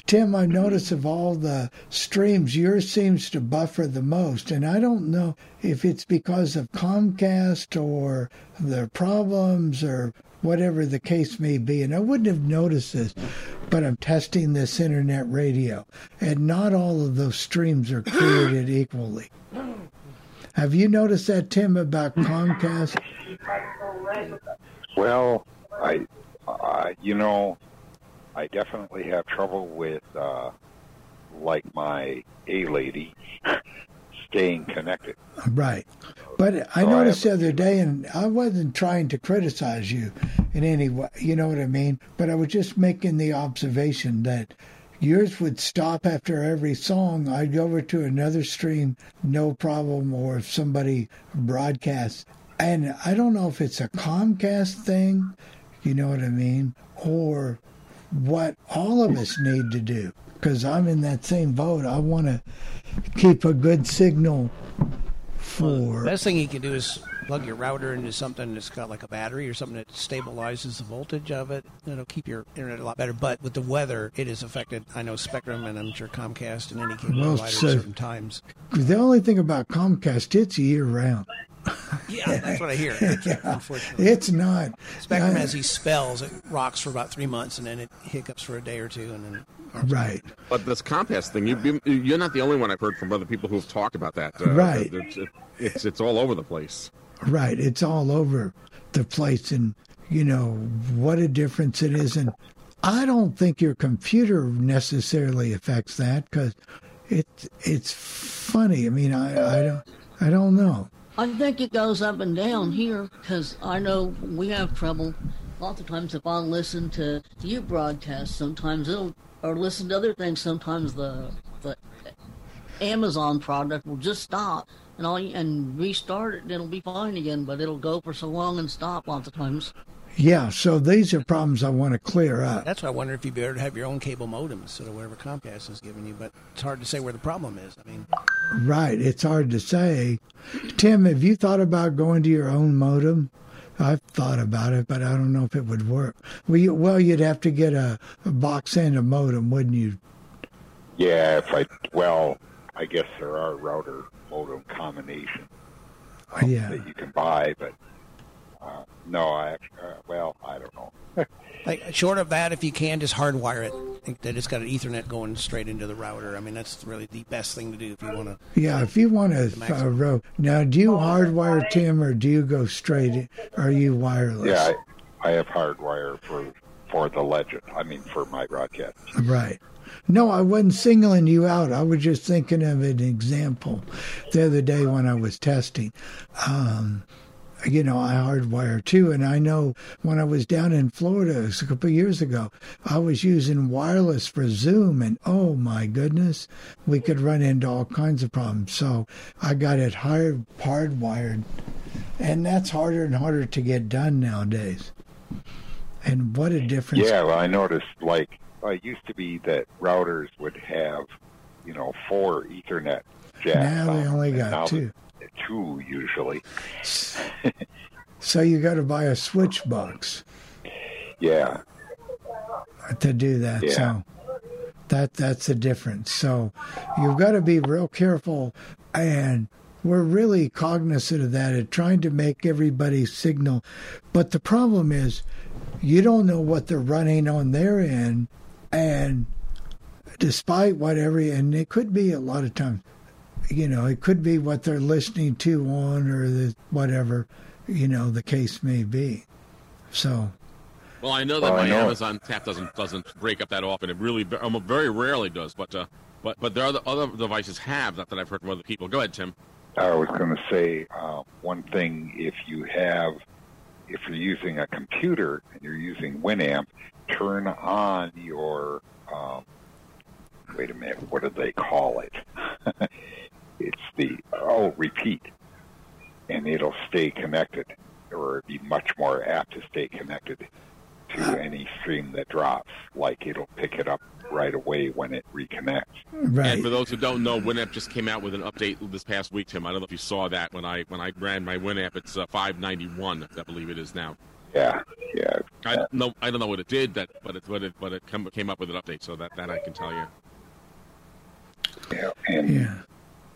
Tim, I mm-hmm. notice of all the streams, yours seems to buffer the most. And I don't know if it's because of Comcast or their problems or whatever the case may be. And I wouldn't have noticed this, but I'm testing this internet radio. And not all of those streams are created equally. Have you noticed that, Tim, about Comcast? Well, I, uh, you know, I definitely have trouble with, uh, like my A lady, staying connected. Right. But I So noticed have- the other day, and I wasn't trying to criticize you in any way, you know what I mean? But I was just making the observation that yours would stop after every song. I'd go over to another stream, no problem, or if somebody broadcasts. And I don't know if it's a Comcast thing, you know what I mean? Or what all of us need to do. Because I'm in that same boat. I want to keep a good signal for. The best thing you can do is plug your router into something that's got like a battery or something that stabilizes the voltage of it. It'll keep your internet a lot better. But with the weather, it is affected. I know Spectrum and I'm sure Comcast and any cable Well, provider so- at certain times. The only thing about Comcast, it's year round. Yeah, that's what I hear. Unfortunately, It's not. Spectrum has these spells. It rocks for about three months, and then it hiccups for a day or two, and then Right. But this Comcast thing, you, you're not the only one I've heard from other people who've talked about that. Uh, Right. It's, it's it's all over the place. Right. It's all over the place. And, you know, what a difference it is. And I don't think your computer necessarily affects that because it, it's funny. I mean, I, I, don't, I don't know. I think it goes up and down here because I know we have trouble. Lots of times, if I listen to you broadcast, sometimes it'll or listen to other things. Sometimes the the Amazon product will just stop and all and restart it, and it'll be fine again. But it'll go for so long and stop lots of times. Yeah. So these are problems I want to clear up. that's why I wonder if you'd better have your own cable modem instead of whatever Comcast is giving you. But it's hard to say where the problem is. I mean, Right. It's hard to say. Tim, have you thought about going to your own modem? I've thought about it, but I don't know if it would work. Well, you, well you'd have to get a, a box and a modem, wouldn't you? Yeah, if I well, I guess there are router modem combinations Yeah. that you can buy, but uh, no, I uh, well, I don't know. like short of that, if you can, just hardwire it. I think that it's got an Ethernet going straight into the router. I mean, that's really the best thing to do if you want to. Yeah, if you want to uh, row. Now, do you hardwire Tim, or do you go straight? in- Are you wireless? Yeah, I, I have hardwire for for the legend. I mean, for my broadcast. Right. No, I wasn't singling you out. I was just thinking of an example the other day when I was testing. Um, you know, I hardwire too, and I know when I was down in Florida a couple of years ago, I was using wireless for Zoom, and oh my goodness, we could run into all kinds of problems. So I got it hard hardwired, and that's harder and harder to get done nowadays. And what a difference! Yeah, well, I noticed like it used to be that routers would have, you know, four Ethernet jacks. Now they on only got now two. Two usually. So you got to buy a switch box. Yeah. to do that. Yeah. So that that's the difference. So you've got to be real careful, and we're really cognizant of that and trying to make everybody signal. But the problem is, you don't know what they're running on their end, and despite whatever, and it could be a lot of times, you know, it could be what they're listening to on or the whatever, you know, the case may be. So Well, I know that Well, my know. Amazon tap doesn't doesn't break up that often. It really almost very rarely does. But uh, but but there are other, other devices have that that I've heard from other people. Go ahead, Tim. I was going to say uh, one thing: if you have, if you're using a computer and you're using Winamp, turn on your. Um, wait a minute, what do they call it? it's the oh repeat, and it'll stay connected, or be much more apt to stay connected to any stream that drops. Like it'll pick it up right away when it reconnects. Right. And for those who don't know, Winamp just came out with an update this past week, Tim. I don't know if you saw that when I when I ran my Winamp. It's uh, 591, I believe it is now. Yeah, yeah. I don't know. I don't know what it did, that but it but it but it come, came up with an update, so that that I can tell you. Yeah, and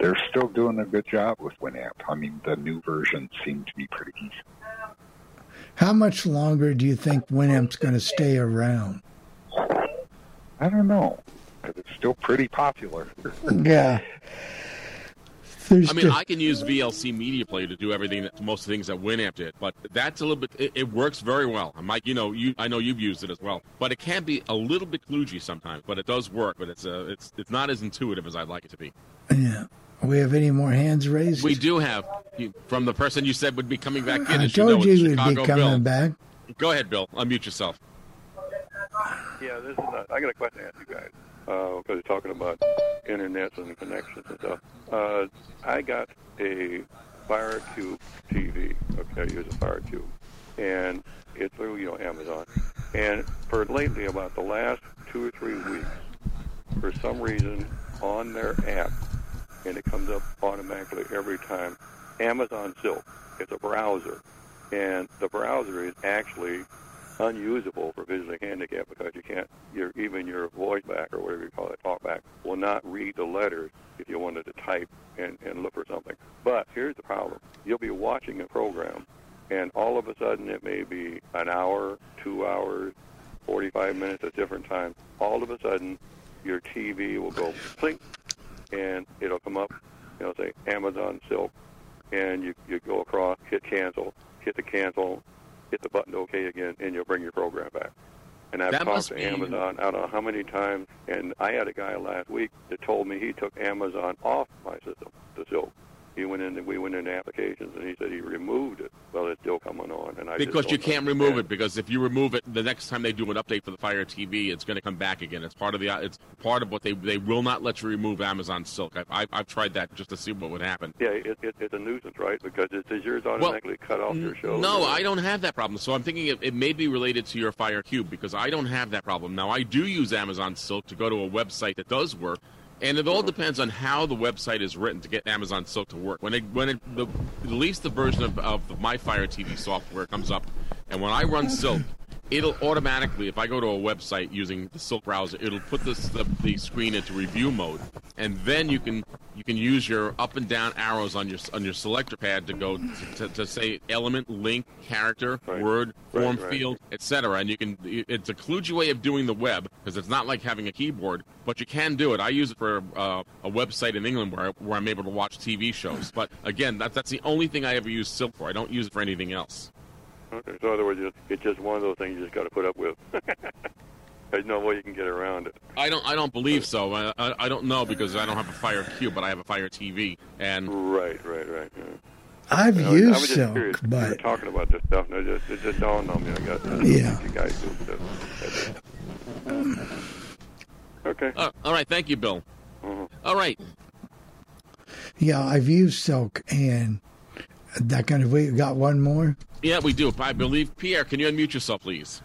they're still doing a good job with Winamp. I mean, the new versions seem to be pretty decent. how much longer do you think Winamp's going to stay around? I don't know it's still pretty popular. Yeah. There's I mean, just- I can use VLC Media Player to do everything that most of the things that Winamp did, but that's a little bit. It, it works very well. And Mike, you know, you I know you've used it as well, but it can be a little bit kludgy sometimes. But it does work. But it's uh, it's it's not as intuitive as I'd like it to be. yeah. We have any more hands raised? We do have from the person you said would be coming back in. I as told know, you it's we'd be coming Bill. back. Go ahead, Bill. Unmute yourself. Yeah, this is. A, I got a question to ask you guys because you're talking about internets and connections and stuff. Uh, I got a Fire Cube TV. Okay, I use a Fire Cube, and it's through you know Amazon. And for lately, about the last two or three weeks, for some reason on their app, and it comes up automatically every time. Amazon Silk. It's a browser, and the browser is actually unusable for visually handicapped because you can't, your even your voice back or whatever you call it, talk back, will not read the letters if you wanted to type and, and look for something. But here's the problem: you'll be watching a program, and all of a sudden it may be an hour, two hours, 45 minutes at different times. All of a sudden, your TV will go blink, and it'll come up, you know, say Amazon Silk, and you you go across, hit cancel, hit the cancel, hit the button OK again, and you'll bring your program back. And I've That talked to be- Amazon, I don't know how many times, and I had a guy last week that told me he took Amazon off my system, the Silk. He went in, we went into applications, and he said he removed it. Well, it's still coming on, and I Because you can't remove it. Because if you remove it, the next time they do an update for the Fire TV, it's going to come back again. It's part of the. It's part of what they they will not let you remove Amazon Silk. I've I've, I've tried that just to see what would happen. Yeah, it, it, it's a nuisance, right? Because it, does yours automatically cut off your show? No, I don't have that problem. So I'm thinking it, it may be related to your Fire Cube because I don't have that problem. Now I do use Amazon Silk to go to a website that does work, and it all depends on how the website is written to get Amazon Silk to work. When it when it the, at least the version of, of My Fire TV software comes up, and when I run Silk. It'll automatically, if I go to a website using the Silk browser, it'll put this the, the screen into review mode, and then you can you can use your up and down arrows on your on your selector pad to go to, to, to say element, link, character, word, Right, form right. field, etc. And you can it's a kludgy way of doing the web because it's not like having a keyboard, but you can do it. I use it for uh, a website in England where where I'm able to watch TV shows. But again, that's that's the only thing I ever use Silk for. I don't use it for anything else. Okay, so in other words, it's- it's just one of those things you just got to put up with. There's no way you can get around it. I don't. I don't believe so. I, I, I don't know because I don't have a Fire Cube, but I have a Fire TV. And right, right, right. Yeah. I've I was- I used was just Silk, curious. We but were talking about this stuff, and it just, it just dawned on me. I got Yeah. you guys do stuff. Okay. Uh, all right. Thank you, Bill. Mm-hmm. All right. yeah, I've used Silk, and that kind of. way. We got one more. Yeah, we do. I believe Pierre. Can you unmute yourself, please?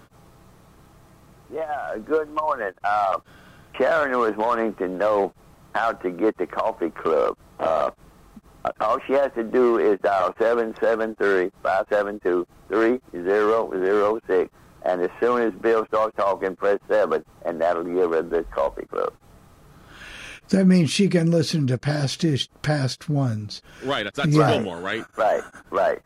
Yeah, good morning. Uh, Sharon was wanting to know how to get the coffee club. Uh, all she has to do is dial 773-572-3006, and as soon as Bill starts talking, press 7, and that'll give her the coffee club. That means she can listen to past ish, past ones. Right. That's, that's Yeah. Fillmore, right? Right, right.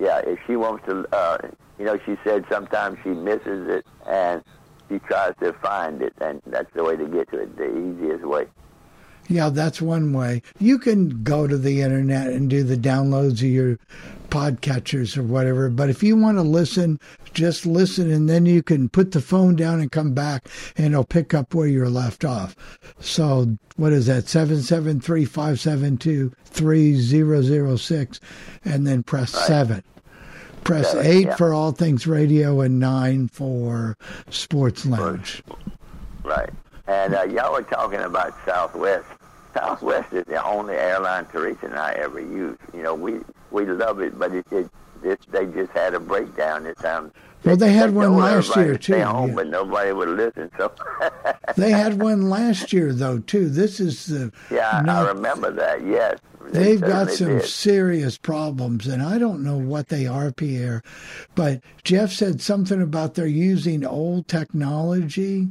Yeah, if she wants to, uh, you know, she said sometimes she misses it, and she tries to find it, and that's the way to get to it, the easiest way. Yeah, that's one way. You can go to the internet and do the downloads of your podcatchers or whatever. But if you want to listen, just listen and then you can put the phone down and come back and it'll pick up where you're left off. So what is that? 773-572-3006 and then press seven. Press Seven, eight yeah. for all things radio and nine for sports lounge. Right. And uh, y'all were talking about Southwest. Southwest is the only airline Teresa and I ever use. You know, we we love it, but it, it this they just had a breakdown this time. Well, they had one last year to stay too. home, yeah. but nobody would listen. So They had one last year though too. This is the yeah, I- I remember that. Yes, they They've got some did. serious problems, and I don't know what they are, Pierre. But Jeff said something about they're using old technology.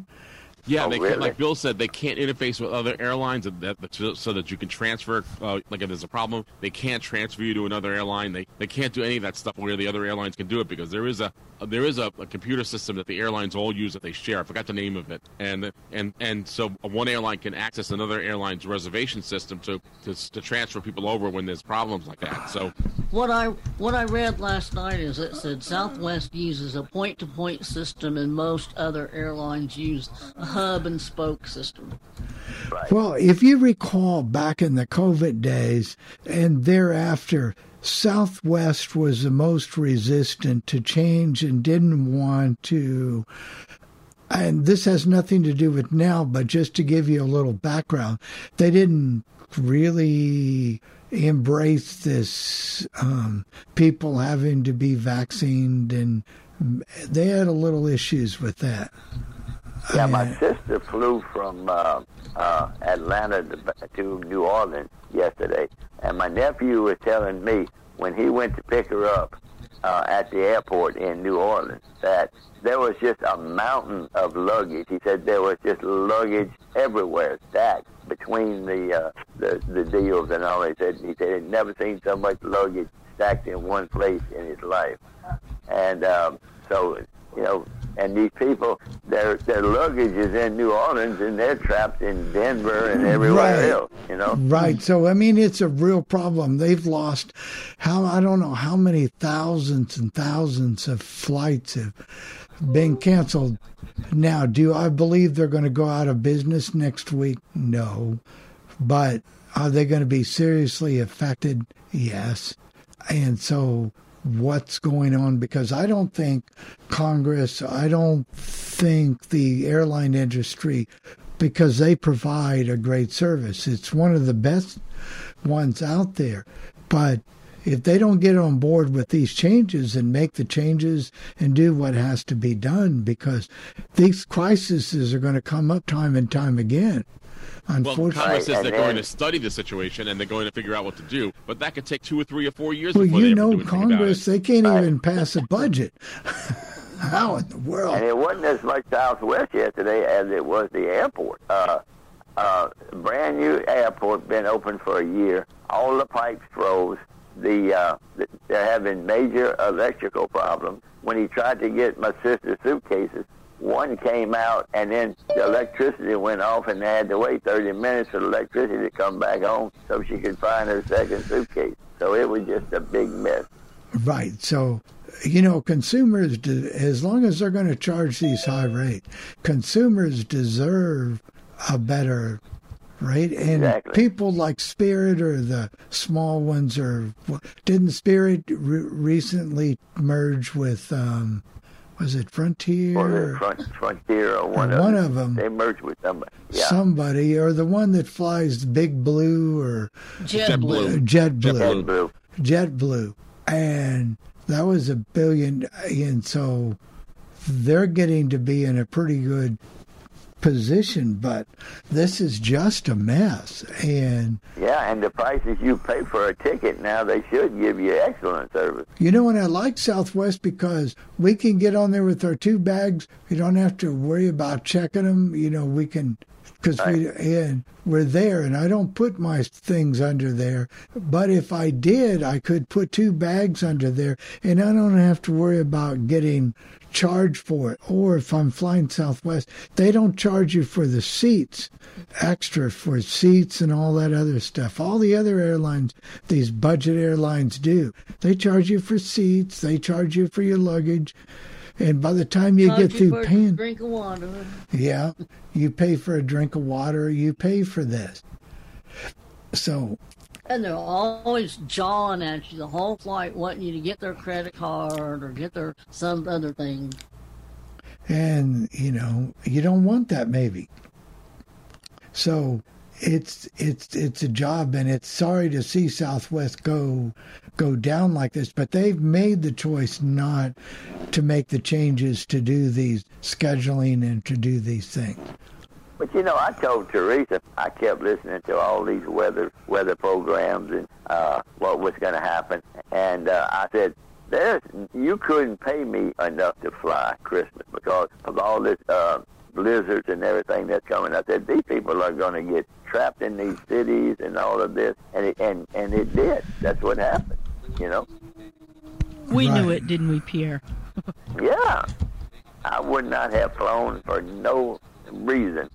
Yeah, Oh, they really? can't, like Bill said, they can't interface with other airlines that, so that you can transfer. Uh, like if there's a problem, they can't transfer you to another airline. They they can't do any of that stuff where the other airlines can do it because there is a there is a, a computer system that the airlines all use that they share. I forgot the name of it, and and and so one airline can access another airline's reservation system to to, to transfer people over when there's problems like that. So What I what I read last night is it said Southwest uses a point-to-point system, and most other airlines use a hub and spoke system. Well, if you recall back in the COVID days and thereafter, Southwest was the most resistant to change and didn't want to. And this has nothing to do with now, but just to give you a little background, they didn't really embrace this um, people having to be vaccinated, and they had a little issues with that. Yeah, my sister flew from uh, uh, Atlanta to, to New Orleans yesterday, and my nephew was telling me when he went to pick her up, uh, at the airport in New Orleans that there was just a mountain of luggage. He said there was just luggage everywhere stacked between the uh, the the deals and all. He said he said he'd never seen so much luggage stacked in one place in his life, and um, so you know. And these people, their their luggage is in New Orleans, and they're trapped in Denver and everywhere Right. else. You know, Right. So I mean, it's a real problem. They've lost how I don't know how many thousands and thousands of flights have been canceled. Now, do I believe they're going to go out of business next week? No. But are they going to be seriously affected? Yes. And so what's going on because I don't think Congress, I don't think the airline industry because they provide a great service. It's one of the best ones out there. But if they don't get on board with these changes and make the changes and do what has to be done, because these crises are going to come up time and time again. Well, Congress says they're going to study the situation and they're going to figure out what to do, but that could take two or three or four years well, before you they know, ever anything about Congress they can't even pass a budget. How in the world? And it wasn't as much Southwest yesterday as it was the airport. Uh, uh, brand new airport, been open for a year. All the pipes froze. The uh, th- they're having major electrical problems. When he tried to get my sister's suitcases, one came out, and then the electricity went off, and they had to wait 30 minutes for the electricity to come back on so she could find her second suitcase. So it was just a big mess. Right. So, you know, consumers, de- as long as they're going to charge these high rates, consumers deserve a better rate. And Exactly. people like Spirit or the small ones, or didn't Spirit re- recently merge with, um, was it Frontier? Or the front, Frontier or one, One of, of them. They merged with somebody. Yeah. Somebody, or the one that flies Big Blue or JetBlue. Jet Blue. Uh, JetBlue. JetBlue, and that was a billion. And so they're getting to be in a pretty good position, but this is just a mess. And Yeah, and the prices you pay for a ticket now, they should give you excellent service. you know what? I like Southwest because we can get on there with our two bags. We don't have to worry about checking them. You know, we can. Because we and we're there, and I don't put my things under there. But if I did, I could put two bags under there, and I don't have to worry about getting charged for it. Or if I'm flying Southwest, they don't charge you for the seats, extra for seats and all that other stuff. All the other airlines, these budget airlines do. They charge you for seats, they charge you for your luggage, and by the time you get through paying, drink of water. yeah, you pay for a drink of water, you pay for this. So, And they're always jawing at you the whole flight, wanting you to get their credit card or get their some other thing. and you know, you don't want that maybe. So, it's it's it's a job and it's sorry to see Southwest go go down like this, but they've made the choice not to make the changes to do these scheduling and to do these things. But you know, I told Teresa, I kept listening to all these weather weather programs and uh, what was going to happen, and uh, I said, "There's you couldn't pay me enough to fly Christmas because of all this uh, blizzards and everything that's coming." I said, "These people are going to get trapped in these cities and all of this," and it, and and it did. That's what happened. You know. We knew it, didn't we, Pierre? Yeah. I would not have flown for no reason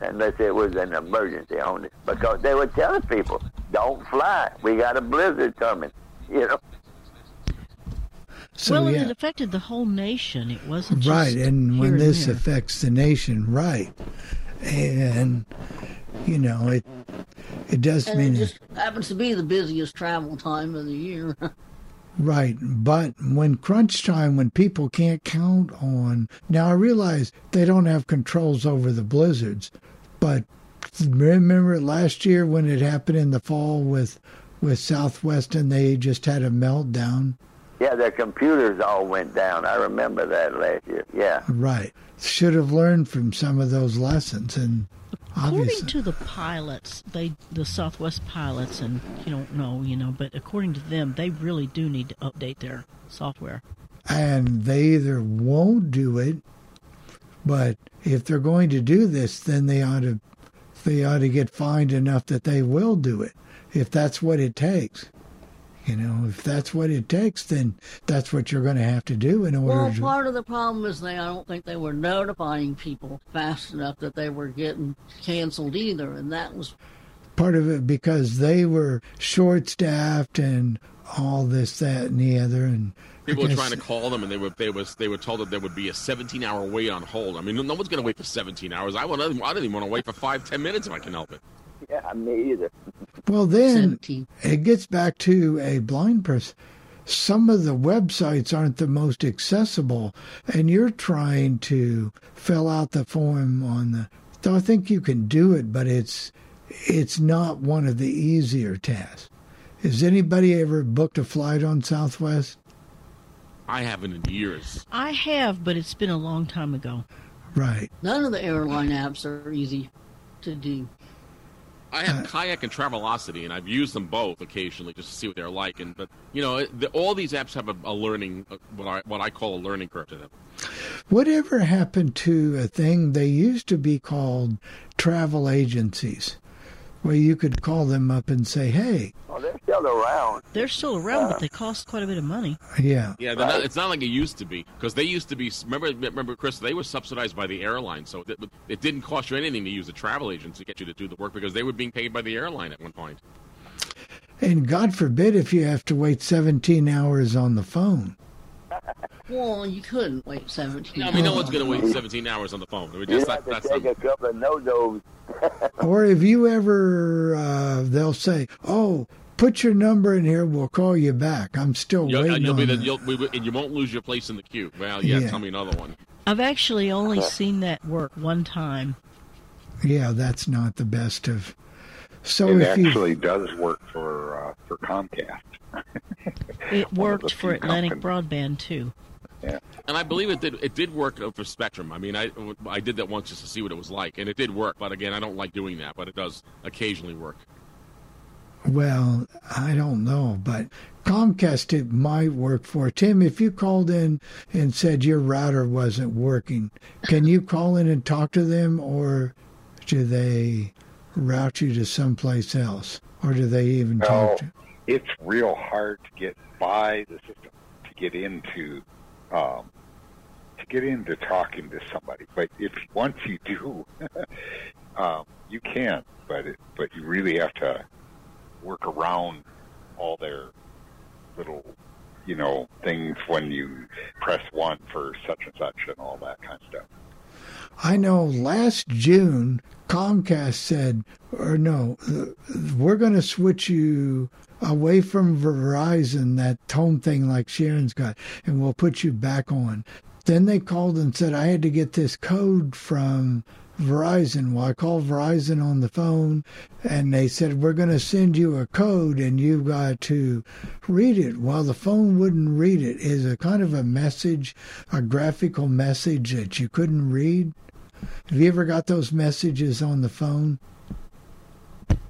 unless it was an emergency only. Because they were telling people, don't fly. We got a blizzard coming. You know? So, well, and yeah. it affected the whole nation. It wasn't just right and when and this there. affects the nation right and you know it it does And mean it just happens to be the busiest travel time of the year. right but when crunch time when people can't count on now i realize they don't have controls over the blizzards but remember last year when it happened in the fall with with southwest and they just had a meltdown Yeah, their computers all went down. I remember that last year. Yeah. Right. Should have learned from some of those lessons, and According obviously, to the pilots, they the Southwest pilots, and you don't know, you know, but according to them, they really do need to update their software. and they either won't do it, but if they're going to do this, then they ought to they ought to get fined enough that they will do it, if that's what it takes. You know, if that's what it takes, then that's what you're going to have to do in order Well, to. part of the problem is they I don't think they were notifying people fast enough that they were getting canceled either, and that was part of it because they were short staffed and all this, that, and the other, and I People were trying to call them, and they were they was they were told that there would be a 17 hour wait on hold. I mean, no, no one's going to wait for 17 hours. I want I don't even want to wait for five ten minutes if I can help it. Yeah, me either. Well, then it gets back to a blind person. Some of the websites aren't the most accessible, and you're trying to fill out the form on the. Though I think you can do it, but it's it's not one of the easier tasks. Has anybody ever booked a flight on Southwest? I haven't in years. I have, but it's been a long time ago. Right. none of the airline apps are easy to do. I have Kayak and Travelocity, and I've used them both occasionally just to see what they're like. And but you know, the, all these apps have a, a learning uh, what I what I call a learning curve to them. Whatever happened to a thing they used to be called travel agencies, where you could call them up and say, "Hey, Oh, they're still around. They're still around, but they cost quite a bit of money. yeah, Yeah, they're not, it's not like it used to be because they used to be. Remember, remember, Chris? They were subsidized by the airline, so it, it didn't cost you anything to use a travel agent to get you to do the work because they were being paid by the airline at one point. And God forbid if you have to wait 17 hours on the phone. Well, you couldn't wait 17 I mean, no one's going to wait 17 hours on the phone. It would just have that, to that's take a couple of NoDoz. Or if you ever, uh, they'll say, oh, put your number in here, we'll call you back. I'm still You'll, waiting and you'll on be the, that. you'll, we, we- and you won't lose your place in the queue. Well, yeah, Yeah. tell me another one. I've actually only seen that work one time. Yeah, that's not the best of. So it if you, actually does work for uh, for Comcast. It One worked for Atlantic companies. Broadband too. Yeah. And I believe it did. It did work for Spectrum. I mean, I I did that once just to see what it was like, and it did work. But again, I don't like doing that, but it does occasionally work. well, I don't know, but Comcast it might work for Tim. If you called in and said your router wasn't working, can you call in and talk to them, or do they route you to someplace else, or do they even No, talk to? You? It's real hard to get by the system to get into um, to get into talking to somebody. But if once you do, um, you can. But it, but you really have to work around all their little you know things when you press one for such and such and all that kind of stuff. I know last June, Comcast said, or no, we're going to switch you away from Verizon, that tone thing like Sharon's got, and we'll put you back on. Then they called and said, I had to get this code from Verizon. Well, I called Verizon on the phone, and they said, We're going to send you a code, and you've got to read it. Well, the phone wouldn't read it. Is a kind of a message, a graphical message that you couldn't read. Have you ever got those messages on the phone?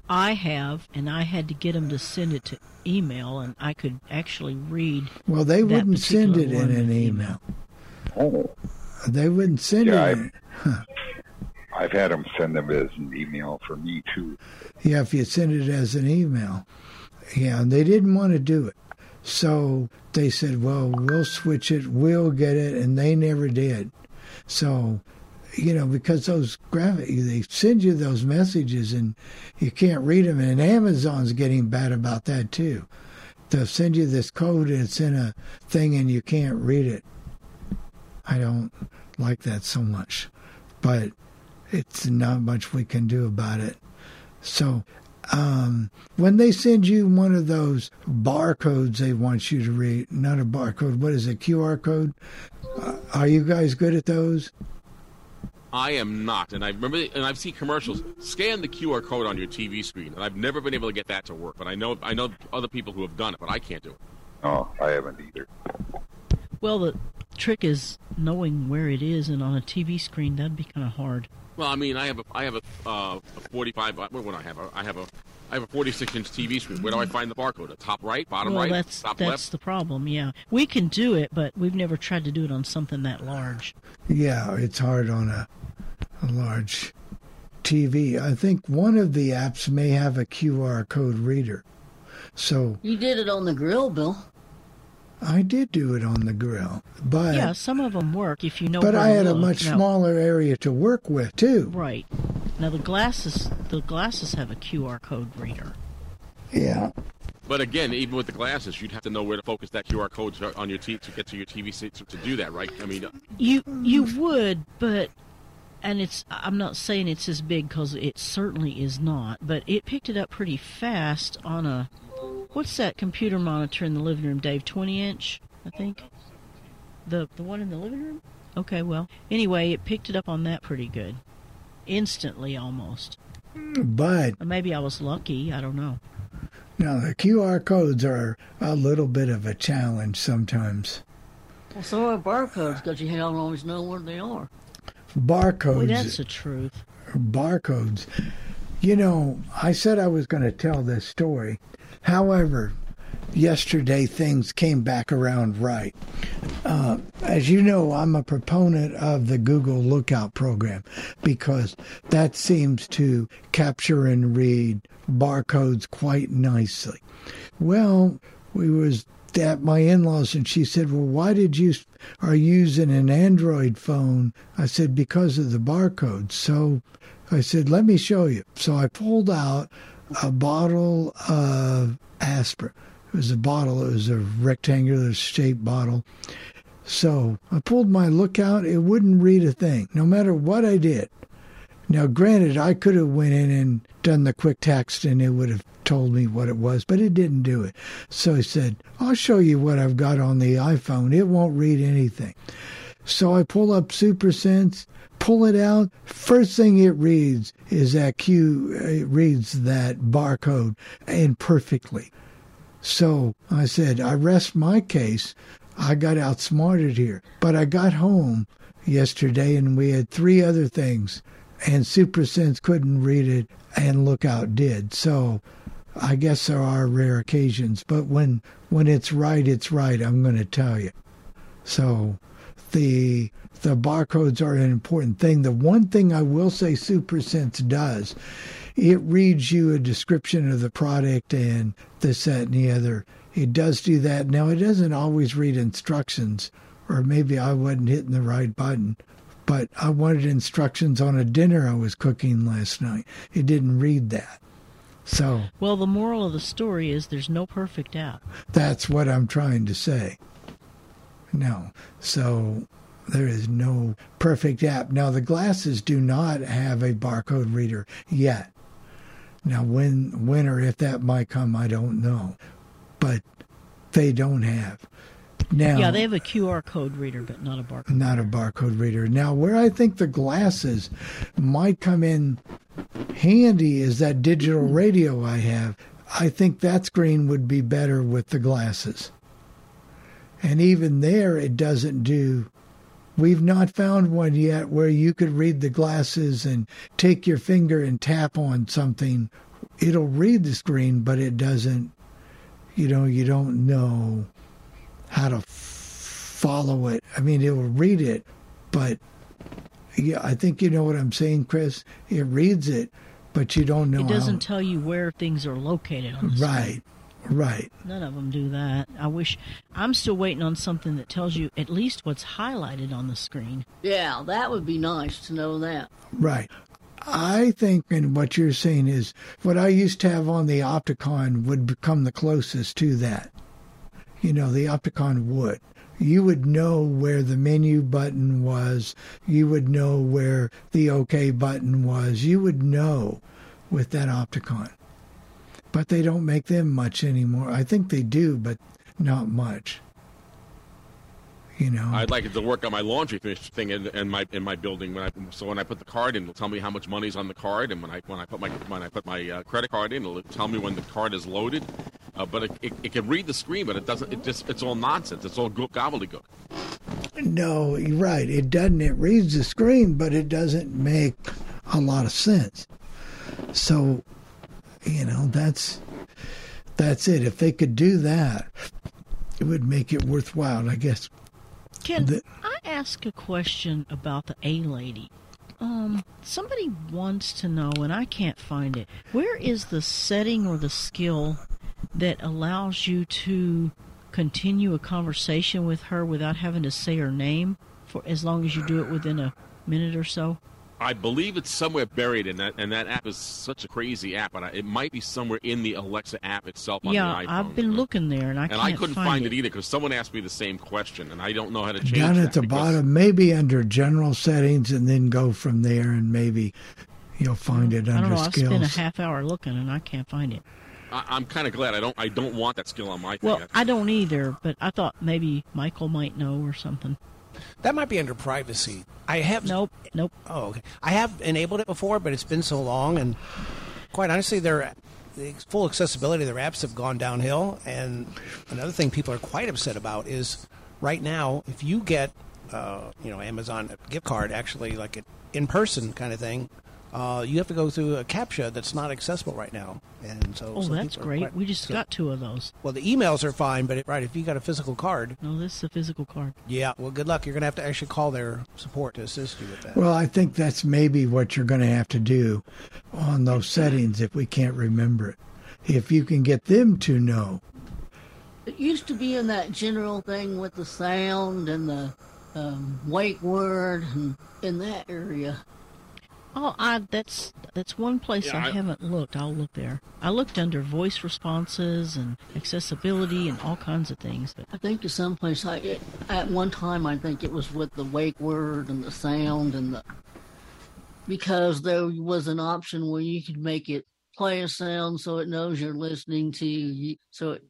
I have, and I had to get them to send it to email, and I could actually read. Well, they that wouldn't send it in an email. Oh, They wouldn't send Yeah, it. I- in- Huh. I've had them send them as an email for me too. Yeah, if you send it as an email. Yeah, and they didn't want to do it. So they said, well, we'll switch it, we'll get it, and they never did. So, you know, because those graphic, they send you those messages and you can't read them. And Amazon's getting bad about that too. They'll send you this code and it's in a thing and you can't read it. I don't like that so much, but it's not much we can do about it. So, um, when they send you one of those barcodes they want you to read, not a barcode, what is it, QR code? Uh, are you guys good at those? I am not, and I remember, and I've seen commercials. Scan the QR code on your TV screen, and I've never been able to get that to work. But I know, I know other people who have done it, but I can't do it. No, I haven't either. Well, the trick is knowing where it is, and on a TV screen, that'd be kind of hard. Well, I mean, I have a I have a, uh, a 45. uh, What would I have? I have a I have a 46 inch TV screen. Where do I find the barcode? The top right, bottom well, right, that's top that's left. the problem. Yeah, we can do it, but we've never tried to do it on something that large. Yeah, it's hard on a, a large TV. I think one of the apps may have a QR code reader. So You did it on the grill, Bill. I did do it on the grill, but yeah, some of them work if you know. but I had a much Now- smaller area to work with too. Right. Now the glasses, the glasses have a QR code reader. Yeah. But again, even with the glasses, you'd have to know where to focus that QR code to- on your T to get to your TV set to, to do that, right? I mean, uh, You you would, but and it's I'm not saying it's as big because it certainly is not, but it picked it up pretty fast on a what's that computer monitor in the living room, Dave? Twenty inch, I think. The the one in the living room. Okay, well, anyway, it picked it up on that pretty good, instantly almost. But Or maybe I was lucky. I don't know. now the QR codes are a little bit of a challenge sometimes. Well, so are barcodes because you don't always know where they are. Barcodes. Well, that's the truth. barcodes. You know, I said I was going to tell this story. However, yesterday things came back around right. Uh, as you know, I'm a proponent of the Google Lookout program because that seems to capture and read barcodes quite nicely. Well, we was at my in-laws and she said, "Well, why did you are using an Android phone?" I said, "Because of the barcodes." So I said, "Let me show you." So I pulled out a bottle of aspirin. It was a bottle. It was a rectangular shaped bottle. So I pulled my lookout. It wouldn't read a thing, no matter what I did. Now, granted, I could have went in and done the quick text, and it would have told me what it was, but it didn't do it. So I said, "I'll show you what I've got on the iPhone. It won't read anything." So I pull up SuperSense, pull it out. First thing it reads is that Q. It reads that barcode imperfectly. So I said, I rest my case. I got outsmarted here. But I got home yesterday and we had three other things, and SuperSense couldn't read it, and Lookout did. So I guess there are rare occasions, but when when it's right, it's right. I'm going to tell you. So the the barcodes are an important thing. The one thing I will say SuperSense does, it reads you a description of the product and this, that, and the other. It does do that. Now it doesn't always read instructions, or maybe I wasn't hitting the right button. But I wanted instructions on a dinner I was cooking last night. It didn't read that. So Well, the moral of the story is there's no perfect app. that's what I'm trying to say. No. So there is no perfect app. Now the glasses do not have a barcode reader yet. Now when when or if that might come, I don't know. But they don't have. Now yeah, they have a QR code reader, but not a barcode. not a barcode reader. Now, where I think the glasses might come in handy is that digital radio I have. I think that screen would be better with the glasses. And even there, it doesn't do. We've not found one yet where you could read the glasses and take your finger and tap on something. It'll read the screen, but it doesn't, you know, you don't know how to f- follow it. I mean, it will read it, but yeah, I think you know what I'm saying, Chris. It reads it, but you don't know It doesn't how. tell you where things are located on the screen. Right, right. None of them do that. I wish I'm still waiting on something that tells you at least what's highlighted on the screen. Yeah, that would be nice to know that. Right. I think, and what you're saying is, what I used to have on the Optacon would become the closest to that. You know, the Optacon would. You would know where the menu button was. You would know where the OK button was. You would know with that Optacon. But they don't make them much anymore. I think they do, but not much. You know. I'd like it to work on my laundry finish thing in, in my in my building. When I so when I put the card in, it'll tell me how much money's on the card, and when I when I put my when I put my uh, credit card in, it'll tell me when the card is loaded. Uh, but it, it, it can read the screen, but it doesn't. It just it's all nonsense. It's all gobbledygook. No, you're right. It doesn't. It reads the screen, but it doesn't make a lot of sense. So, you know, that's that's it. If they could do that, it would make it worthwhile, I guess. Can The- I ask a question about the A lady? Um, somebody wants to know, and I can't find it. Where is the setting or the skill that allows you to continue a conversation with her without having to say her name for as long as you do it within a minute or so? I believe it's somewhere buried in that, and that app is such a crazy app. But I, it might be somewhere in the Alexa app itself on yeah, the iPhone. I've been looking there, and I and can't I couldn't find, find it, either because someone asked me the same question, and I don't know how to change it. Down that at the because- bottom, maybe under general settings, and then go from there, and maybe you'll find it I don't under know. I've spent a half hour looking, and I can't find it. I, I'm kind of glad I don't. I don't want that skill on my thing. Well, I don't either, but I thought maybe Michael might know or something. That might be under privacy. I have nope, nope. Oh, okay. I have enabled it before, but it's been so long, and quite honestly, their the full accessibility of their apps have gone downhill. And another thing people are quite upset about is right now, if you get, uh, you know, Amazon gift card, actually like an in person kind of thing. Uh, you have to go through a captcha that's not accessible right now, and so. Oh, some that's great. quite- We just so- got two of those. Well, the emails are fine, but it, right if you got a physical card, No, this is a physical card. yeah. Well, good luck. You're going to have to actually call their support to assist you with that. Well, I think that's maybe what you're going to have to do on those settings if we can't remember it. If you can get them to know. It used to be in that general thing with the sound and the um, wake word and in that area. Oh, I that's that's one place Yeah, I, I- haven't looked. I'll look there. I looked under voice responses and accessibility and all kinds of things. But I think to some place I it, at one time I think it was with the wake word and the sound and the because there was an option where you could make it play a sound so it knows you're listening to you. So it,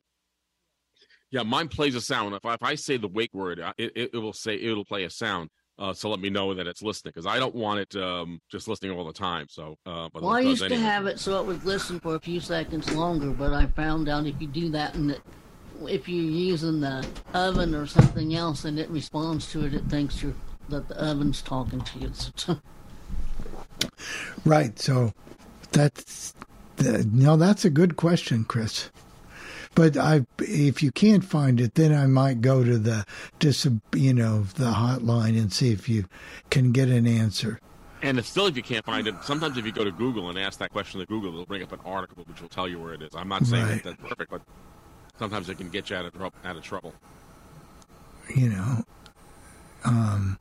Yeah, mine plays a sound. If I, if I say the wake word, it, it, it will say it'll play a sound. Uh, so let me know that it's listening because I don't want it um, just listening all the time. So, uh, but well, I it does used to have it so it would listen for a few seconds longer, but I found out if you do that and that if you're using the oven or something else and it responds to it, it thinks you're that the oven's talking to you. So Right. So that's the, no, that's a good question, Chris. But I, if you can't find it, then I might go to the, dis, you know, the hotline and see if you can get an answer. And if still, if you can't find it, sometimes if you go to Google and ask that question to Google, they'll bring up an article which will tell you where it is. I'm not saying Right. that that's perfect, but sometimes it can get you out of, out of trouble. you know. Um,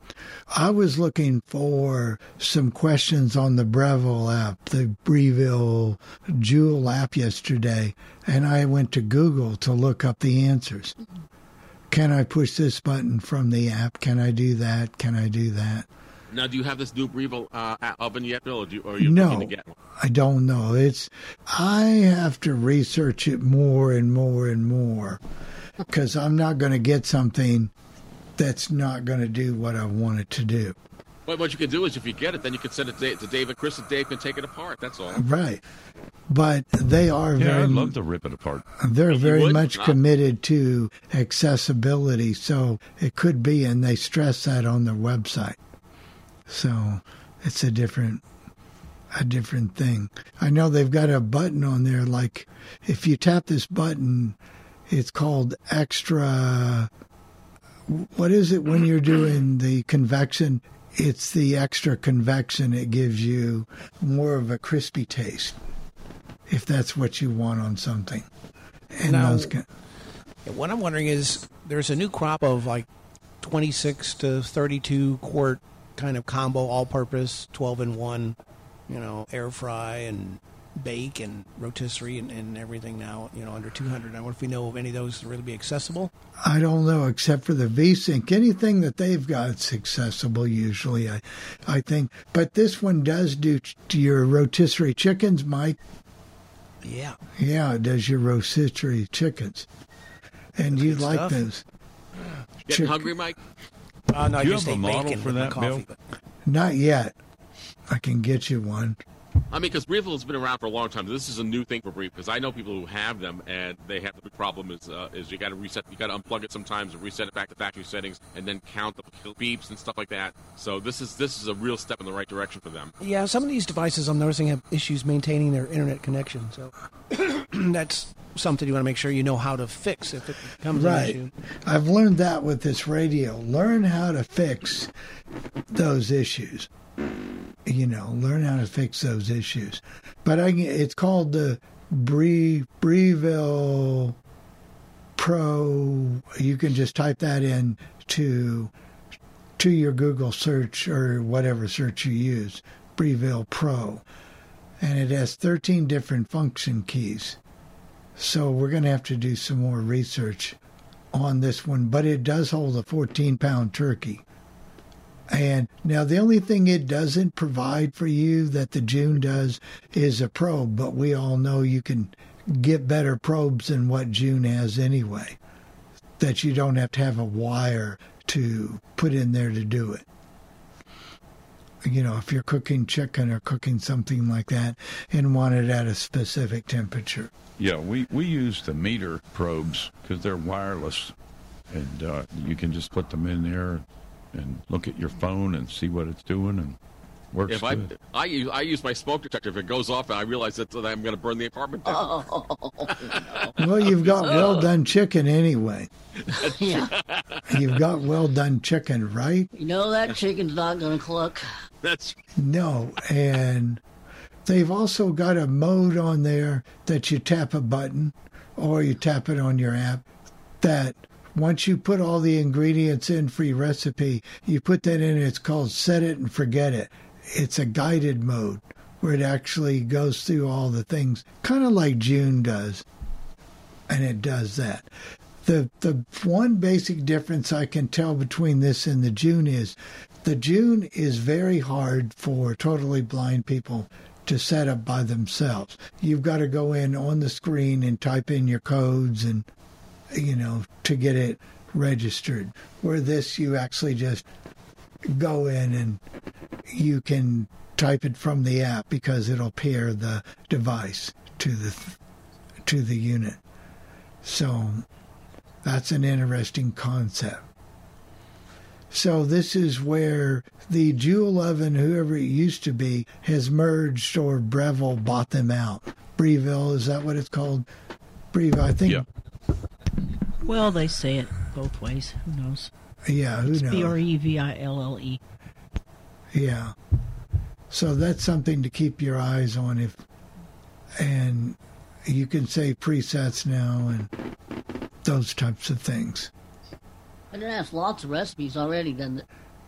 I was looking for some questions on the Breville app, the Breville Joule app yesterday, and I went to Google to look up the answers. Can I push this button from the app? Can I do that? Can I do that? Now, do you have this new Breville uh, oven yet, Bill, or, do you, or are you No. looking to get one? I don't know. It's I have to research it more and more and more because I'm not going to get something that's not going to do what I want it to do. But what you can do is, if you get it, then you can send it to, to Dave and Chris, and Dave can take it apart. That's all. Right. But they are Yeah, very I'd love to rip it apart. they're very would? much Ah. committed to accessibility, so it could be and they stress that on their website. So it's a different a different thing. I know they've got a button on there like if you tap this button it's called extra what is it when you're doing the convection? It's the extra convection. It gives you more of a crispy taste, if that's what you want on something. And Now- What I'm wondering is there's a new crop of like 26 to 32 quart kind of combo all purpose 12 in 1, you know, air fry and bake and rotisserie and, and everything now, you know, under 200. I wonder if we know of any of those to really be accessible. I don't know, except for the V-Sync. Anything that they've got is accessible usually, I, I think. But this one does do t- your rotisserie chickens, Mike. Yeah. Yeah, it does your rotisserie chickens. And you like stuff. those. Getting Chick- hungry, Mike? Uh, no, Do you just have a model for that, coffee, Bill? but- Not yet. I can get you one. I mean, because Breville has been around for a long time. This is a new thing for Breve because I know people who have them and they have the big problem is uh, is you got to reset, you got to unplug it sometimes and reset it back to factory settings and then count the beeps and stuff like that. So this is this is a real step in the right direction for them. Yeah, some of these devices I'm noticing have issues maintaining their internet connection. So that's something you want to make sure you know how to fix if it becomes an Right. issue. I've learned that with this radio. Learn how to fix those issues. You know, learn how to fix those issues. But I, it's called the Bree Breville Pro. You can just type that in to to your Google search or whatever search you use. Breville Pro, and it has 13 different function keys. So we're going to have to do some more research on this one, but it does hold a 14 pound turkey. And now the only thing it doesn't provide for you that the June does is a probe, but we all know you can get better probes than what June has anyway. That you don't have to have a wire to put in there to do it. You know, if you're cooking chicken or cooking something like that and want it at a specific temperature. Yeah, we, we use the Meater probes because they're wireless, and uh, you can just put them in there and look at your phone and see what it's doing, and works if I good. I use I use my smoke detector, if it goes off, and I realize that that I'm going to burn the apartment down. Oh. Well, you've got well done chicken anyway. yeah. You've got well done chicken, right? You know that chicken's not going to cluck. That's No, and they've also got a mode on there that you tap a button or you tap it on your app that once you put all the ingredients in for your recipe, you put that in, it's called set it and forget it. It's a guided mode where it actually goes through all the things, kind of like June does. And it does that. The the one basic difference I can tell between this and the June is the June is very hard for totally blind people to set up by themselves. You've got to go in on the screen and type in your codes and you know to get it registered. Where this you actually just go in and you can type it from the app because it'll pair the device to the to the unit. So that's an interesting concept. So this is where the Joule Oven, whoever it used to be, has merged or Breville bought them out. Breville, is that what it's called? Breville, I think. Yeah, Well, they say it both ways. Who knows? Yeah, who It's knows? B R E V I L L E. Yeah. So that's something to keep your eyes on if and you can save presets now and those types of things. And it has lots of recipes already, doesn't it?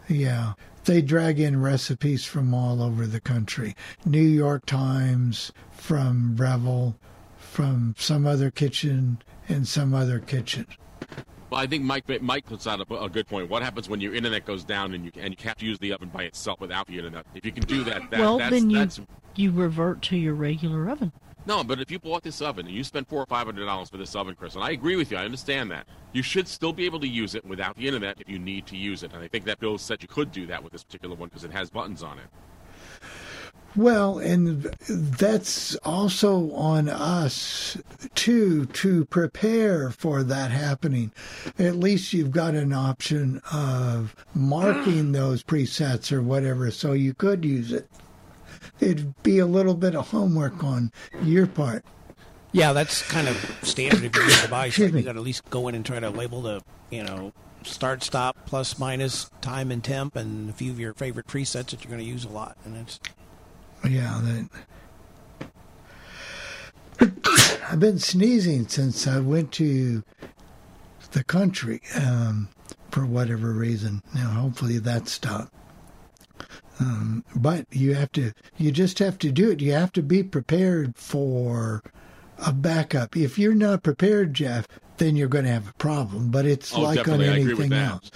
Yeah. They drag in recipes from all over the country. New York Times, from Breville, from some other kitchen, and some other kitchen. Well, I think Mike Mike puts out a, a good point. What happens when your internet goes down and you and you have to use the oven by itself without the internet? If you can do that, that well, that's, then you that's you revert to your regular oven. no. But if you bought this oven and you spent four or five hundred dollars for this oven, Chris, and I agree with you, I understand that you should still be able to use it without the internet if you need to use it. And I think that Bill said you could do that with this particular one because it has buttons on it. Well, and that's also on us too to prepare for that happening. At least you've got an option of marking those presets or whatever so you could use it. It'd be a little bit of homework on your part. Yeah, that's kind of standard if you're going to buy. Excuse You got to at least go in and try to label the, you know, start, stop, plus, minus, time and temp, and a few of your favorite presets that you're going to use a lot. And it's Yeah, that. I've been sneezing since I went to the country um, for whatever reason. Now, hopefully, that stopped. Um, but you have to, you just have to do it. You have to be prepared for a backup. If you're not prepared, Jeff, then you're going to have a problem. But it's Oh, like on definitely. Anything else.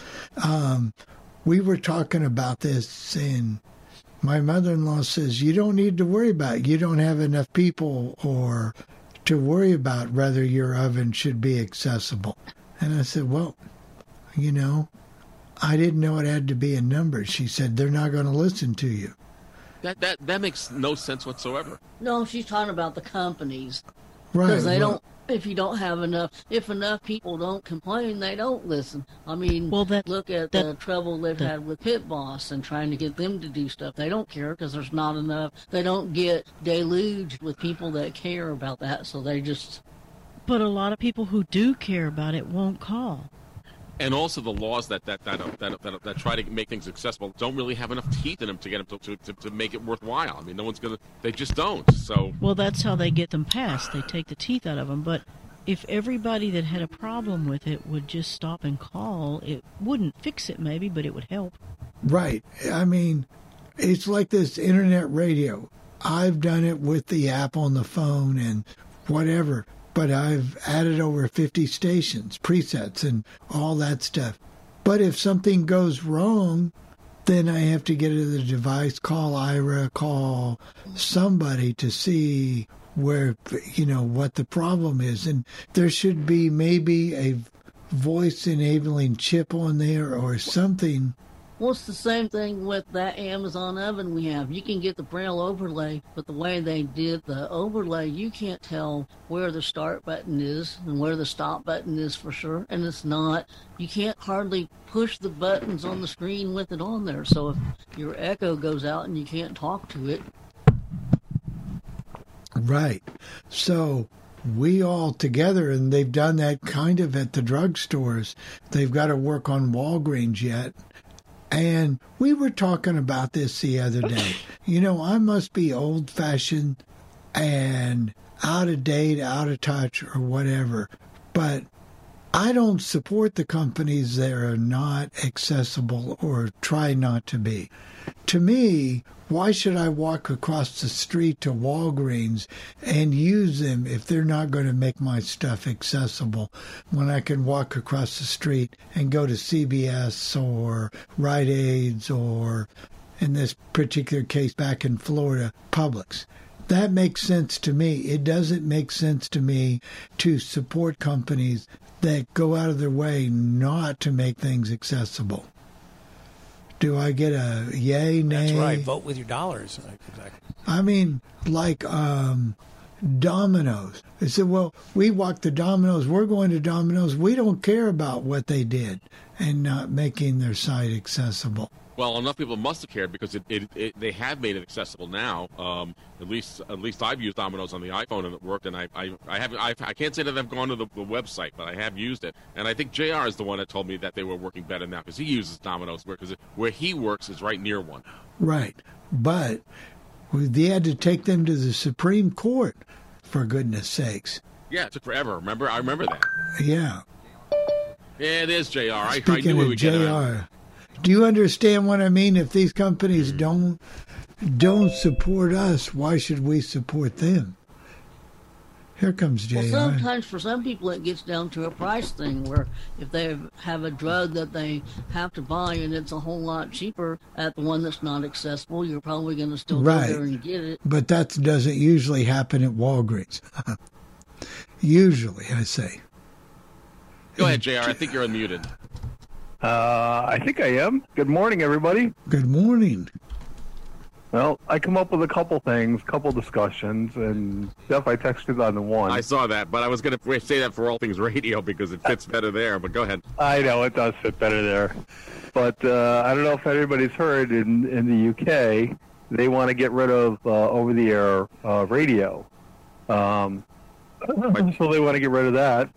Um, we were talking about this, and my mother-in-law says you don't need to worry about. It. You don't have enough people or to worry about whether your oven should be accessible. And I said, well, you know, I didn't know it had to be a number. She said they're not going to listen to you. That that that makes no sense whatsoever. No, she's talking about the companies. Right. Because they well, don't. If you don't have enough, if enough people don't complain, they don't listen. I mean, Well, that- look at that- the trouble they've that- had with Pit Boss and trying to get them to do stuff. They don't care because there's not enough. They don't get deluged with people that care about that, so they just But a lot of people who do care about it won't call. And also the laws that that that, that that that try to make things accessible don't really have enough teeth in them to get them to, to, to make it worthwhile. I mean, no one's gonna. They just don't. So Well, that's how they get them passed. They take the teeth out of them. But if everybody that had a problem with it would just stop and call, it wouldn't fix it maybe, but it would help. Right. I mean, it's like this internet radio. I've done it with the app on the phone and whatever, but I've added over 50 stations, presets, and all that stuff. But if something goes wrong, then I have to get to the device, call Aira, call somebody to see where, you know, what the problem is. And there should be maybe a voice enabling chip on there or something Well, it's the same thing with that Amazon oven we have. You can get the Braille overlay, but the way they did the overlay, you can't tell where the start button is and where the stop button is for sure. And it's not, you can't hardly push the buttons on the screen with it on there. So if your echo goes out and you can't talk to it, Right. So we all together, and they've done that kind of at the drugstores. They've got to work on Walgreens yet. And we were talking about this the other day. You know, I must be old fashioned and out of date, out of touch, or whatever. But I don't support the companies that are not accessible or try not to be. To me, why should I walk across the street to Walgreens and use them if they're not going to make my stuff accessible when I can walk across the street and go to CVS or Rite Aids or, in this particular case back in Florida, Publix? That makes sense to me. It doesn't make sense to me to support companies that go out of their way not to make things accessible. Do I get a yay, nay? That's right. Vote with your dollars. Exactly. I mean, like um, Domino's. They said, well, we walked the Domino's. We're going to Domino's. We don't care about what they did and not making their site accessible. Well, enough people must have cared because it, it, it they have made it accessible now. Um, at least at least I've used Domino's on the iPhone and it worked. And I I, I haven't I, I can't say that I've gone to the, the website, but I have used it. And I think Jr. is the one that told me that they were working better now because he uses Domino's where because where he works is right near one. Right. But they had to take them to the Supreme Court, for goodness sakes. Yeah, it took forever. Remember? I remember that. Yeah. Yeah, it is Jr. I, I Speaking knew we of would get. JR, do you understand what I mean? If these companies mm. don't don't support us, why should we support them? Here comes JR. Well, sometimes for some people it gets down to a price thing where if they have a drug that they have to buy and it's a whole lot cheaper at the one that's not accessible, you're probably going to still Right. go there and get it. But that doesn't usually happen at Walgreens. usually, I say. Go ahead, Jr. I think you're unmuted. Uh, I think I am. Good morning, everybody. Good morning. Well, I come up with a couple things, couple discussions, and Jeff, I texted on the one. I saw that, but I was going to say that for all things radio because it fits better there. But go ahead. I know it does fit better there, but uh, I don't know if anybody's heard in in the UK they want to get rid of uh, over-the-air uh, radio, um, so they want to get rid of that,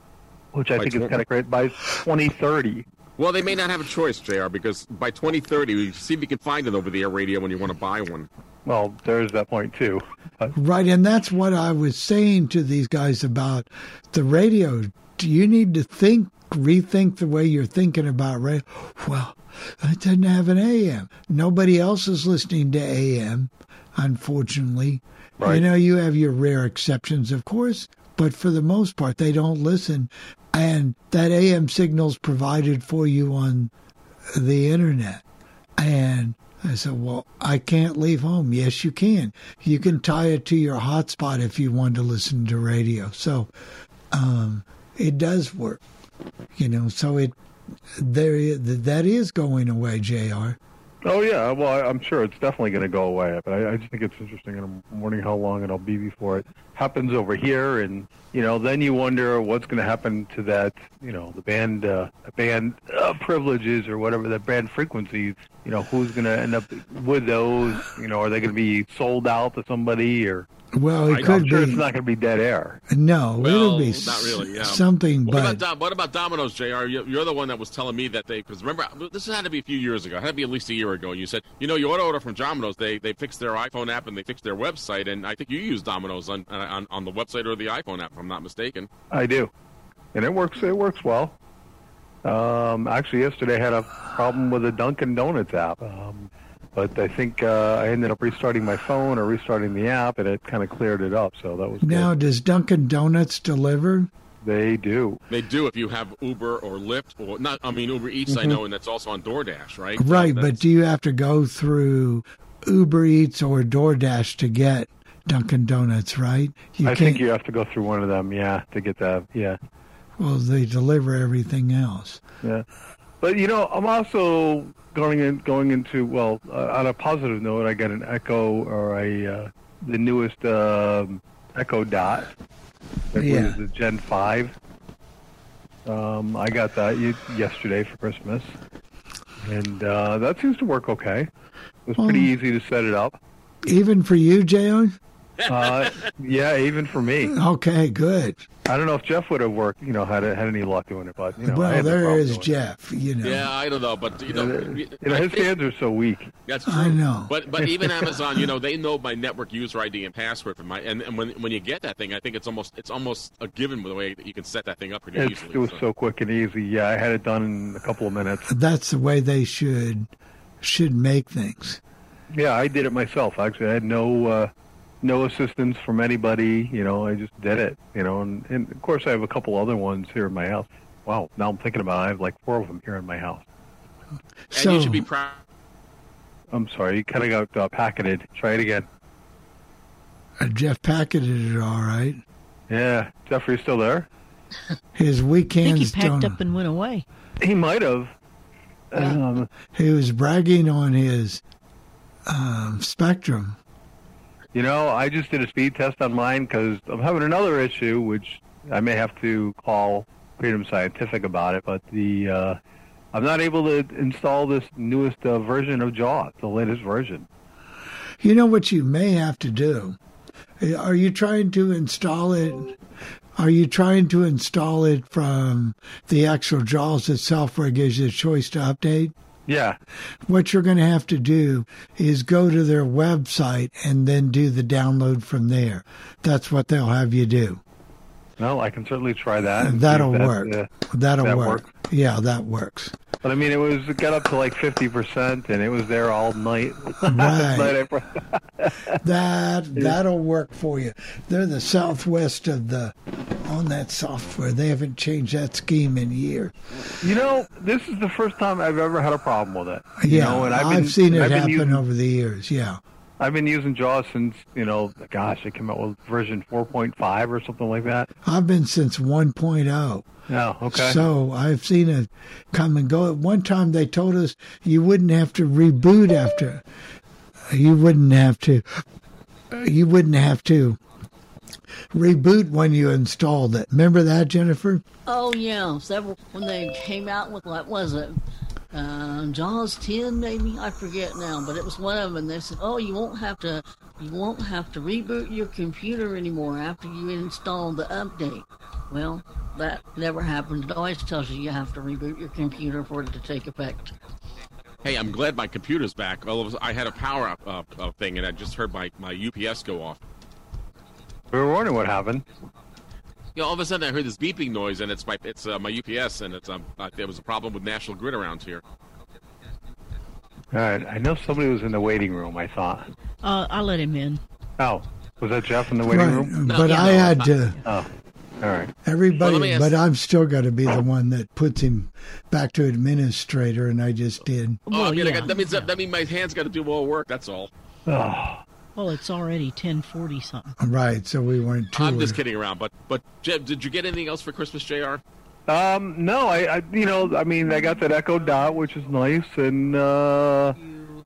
which I By think is kind of great by 2030. Well, they may not have a choice, Jr. Because by 2030, we see if you can find an over-the-air radio when you want to buy one. Well, there's that point too. But Right, and that's what I was saying to these guys about the radio. Do you need to think, rethink the way you're thinking about radio? Well, it doesn't have an AM. Nobody else is listening to AM, unfortunately. Right. You know, you have your rare exceptions, of course, but for the most part, they don't listen. And that AM signal's provided for you on the internet. And I said, Well, I can't leave home. Yes, you can. You can tie it to your hotspot if you want to listen to radio. So um, it does work. You know, so it there that is going away, JR. Oh yeah, well I, I'm sure it's definitely going to go away, but I, I just think it's interesting, and I'm wondering how long it'll be before it happens over here, and you know, then you wonder what's going to happen to that, you know, the band, uh, band uh, privileges or whatever the band frequencies. You know, who's going to end up with those? You know, are they going to be sold out to somebody or? Well, it could be. I'm could sure be. it's not going to be dead air. No, Well, it'll be not really. Yeah. something, What but about Dom- what about Domino's, Jr.? You- You're the one that was telling me that they because remember this had to be a few years ago. It had to be at least a year ago. And you said you know you ought to order from Domino's. They they fixed their iPhone app and they fixed their website. And I think you use Domino's on on, on the website or the iPhone app, if I'm not mistaken. I do, and it works. It works well. Um, actually, yesterday I had a problem with the Dunkin' Donuts app, um, but I think uh, I ended up restarting my phone or restarting the app, and it kind of cleared it up. So that was now does Dunkin' Donuts deliver? They do. They do if you have Uber or Lyft or not. I mean Uber Eats, I Mhm. know, and that's also on DoorDash, right? Right, So but do you have to go through Uber Eats or DoorDash to get Dunkin' Donuts? Right? You I can't. think you have to go through one of them, yeah, to get that. Yeah, well, they deliver everything else. yeah. But you know, I'm also going in, going into well, uh, on a positive note, I got an Echo or a uh, the newest um, Echo Dot. That Yeah. was the Gen Five. Um, I got that yesterday for Christmas, and uh, that seems to work okay. It was pretty easy to set it up. Even for you, Jay? Uh, yeah, even for me. Okay, good. I don't know if Jeff would have worked, you know, had had any luck doing it, but you know, well, had no is. Jeff. You know. Yeah, I don't know, but you know, You know, his hands are so weak. That's true. I know. But but even Amazon, you know, they know my network user ID and password for my and, and when when you get that thing, I think it's almost it's almost a given with the way that you can set that thing up pretty It's, easily. it was so quick and easy. Yeah, I had it done in a couple of minutes. That's the way they should should make things. Yeah, I did it myself. Actually, I had no uh, no assistance from anybody. You know, I just did it. You know, and, and of course, I have a couple other ones here in my house. Wow, now I'm thinking about it. I have like four of them here in my house. and So you should be proud. I'm sorry, you kind of got uh, packeted. Try it again. uh, Jeff packeted it all right. Yeah, Jeffrey's still there. His I think weekends he packed don't. up and went away. He might have. Um, He was bragging on his um, Spectrum. You know, I just did a speed test on mine because I'm having another issue, which I may have to call Freedom Scientific about it. But the uh, I'm not able to install this newest uh, version of JAWS, the latest version. You know what you may have to do? Are you trying to install it? Are you trying to install it from the actual JAWS itself where it gives you a choice to update? Yeah, What you're going to have to do is go to their website and then do the download from there. That's what they'll have you do. no, I can certainly try that. That'll that, work. uh, That'll that work. works. Yeah, that works. But I mean, it was it got up to like fifty percent, and it was there all night. Right. That that'll work for you. They're the southwest of the on that software. They haven't changed that scheme in years. you know, this is the first time I've ever had a problem with it. You Yeah, know, and I've, I've, seen it I've happen using- over the years. Yeah. I've been using JAWS since, you know, gosh, it came out with version 4.5 or something like that. I've been since 1.0. Yeah, okay. So I've seen it come and go. At one time, they told us you wouldn't have to reboot after. You wouldn't have to. You wouldn't have to reboot when you installed it. Remember that, Jennifer? Oh yeah, several when they came out with what was it? Uh, Jaws ten maybe I forget now, but it was one of them. And they said, "Oh, you won't have to, you won't have to reboot your computer anymore after you install the update." Well, that never happened. It always tells you you have to reboot your computer for it to take effect. Hey, I'm glad my computer's back. All of a- I had a power up uh, uh, thing, and I just heard my, my UPS go off. We were wondering what happened. You know, all of a sudden I heard this beeping noise, and it's my it's uh, my UPS, and it's um uh, there was a problem with National Grid around here. All right. I know somebody was in the waiting room, I thought. Uh, I let him in. Oh, was that Jeff in the waiting Right, room? but I had to. Oh, all right. Everybody, Well, ask- but I'm still got to be the one that puts him back to administrator, and I just did. oh, I mean, I got, that means that, that means my hands got to do more work. That's all. Oh, Well, it's already ten forty something. Right, so we weren't too. I'm just kidding around. But but Jeb, did you get anything else for Christmas, Jr? Um, no, I, I, you know, I mean, I got that Echo Dot, which is nice, and uh,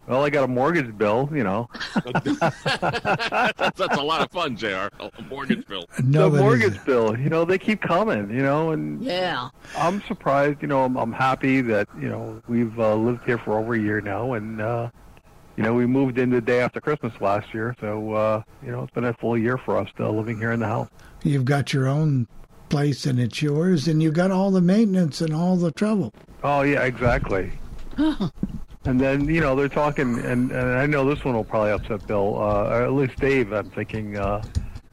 Well, I got a mortgage bill, you know. that's, that's a lot of fun, Jr. A mortgage bill. the mortgage bill, you know, they keep coming, you know, and Yeah. I'm surprised, you know, I'm, I'm happy that, you know, we've uh, lived here for over a year now, and, uh, you know, we moved in the day after Christmas last year, so, uh, you know, it's been a full year for us uh, living here in the house. You've got your own place and it's yours, and you've got all the maintenance and all the trouble. Oh, yeah, exactly. And then, you know, they're talking, and, and I know this one will probably upset Bill, uh, or at least Dave. I'm thinking, uh,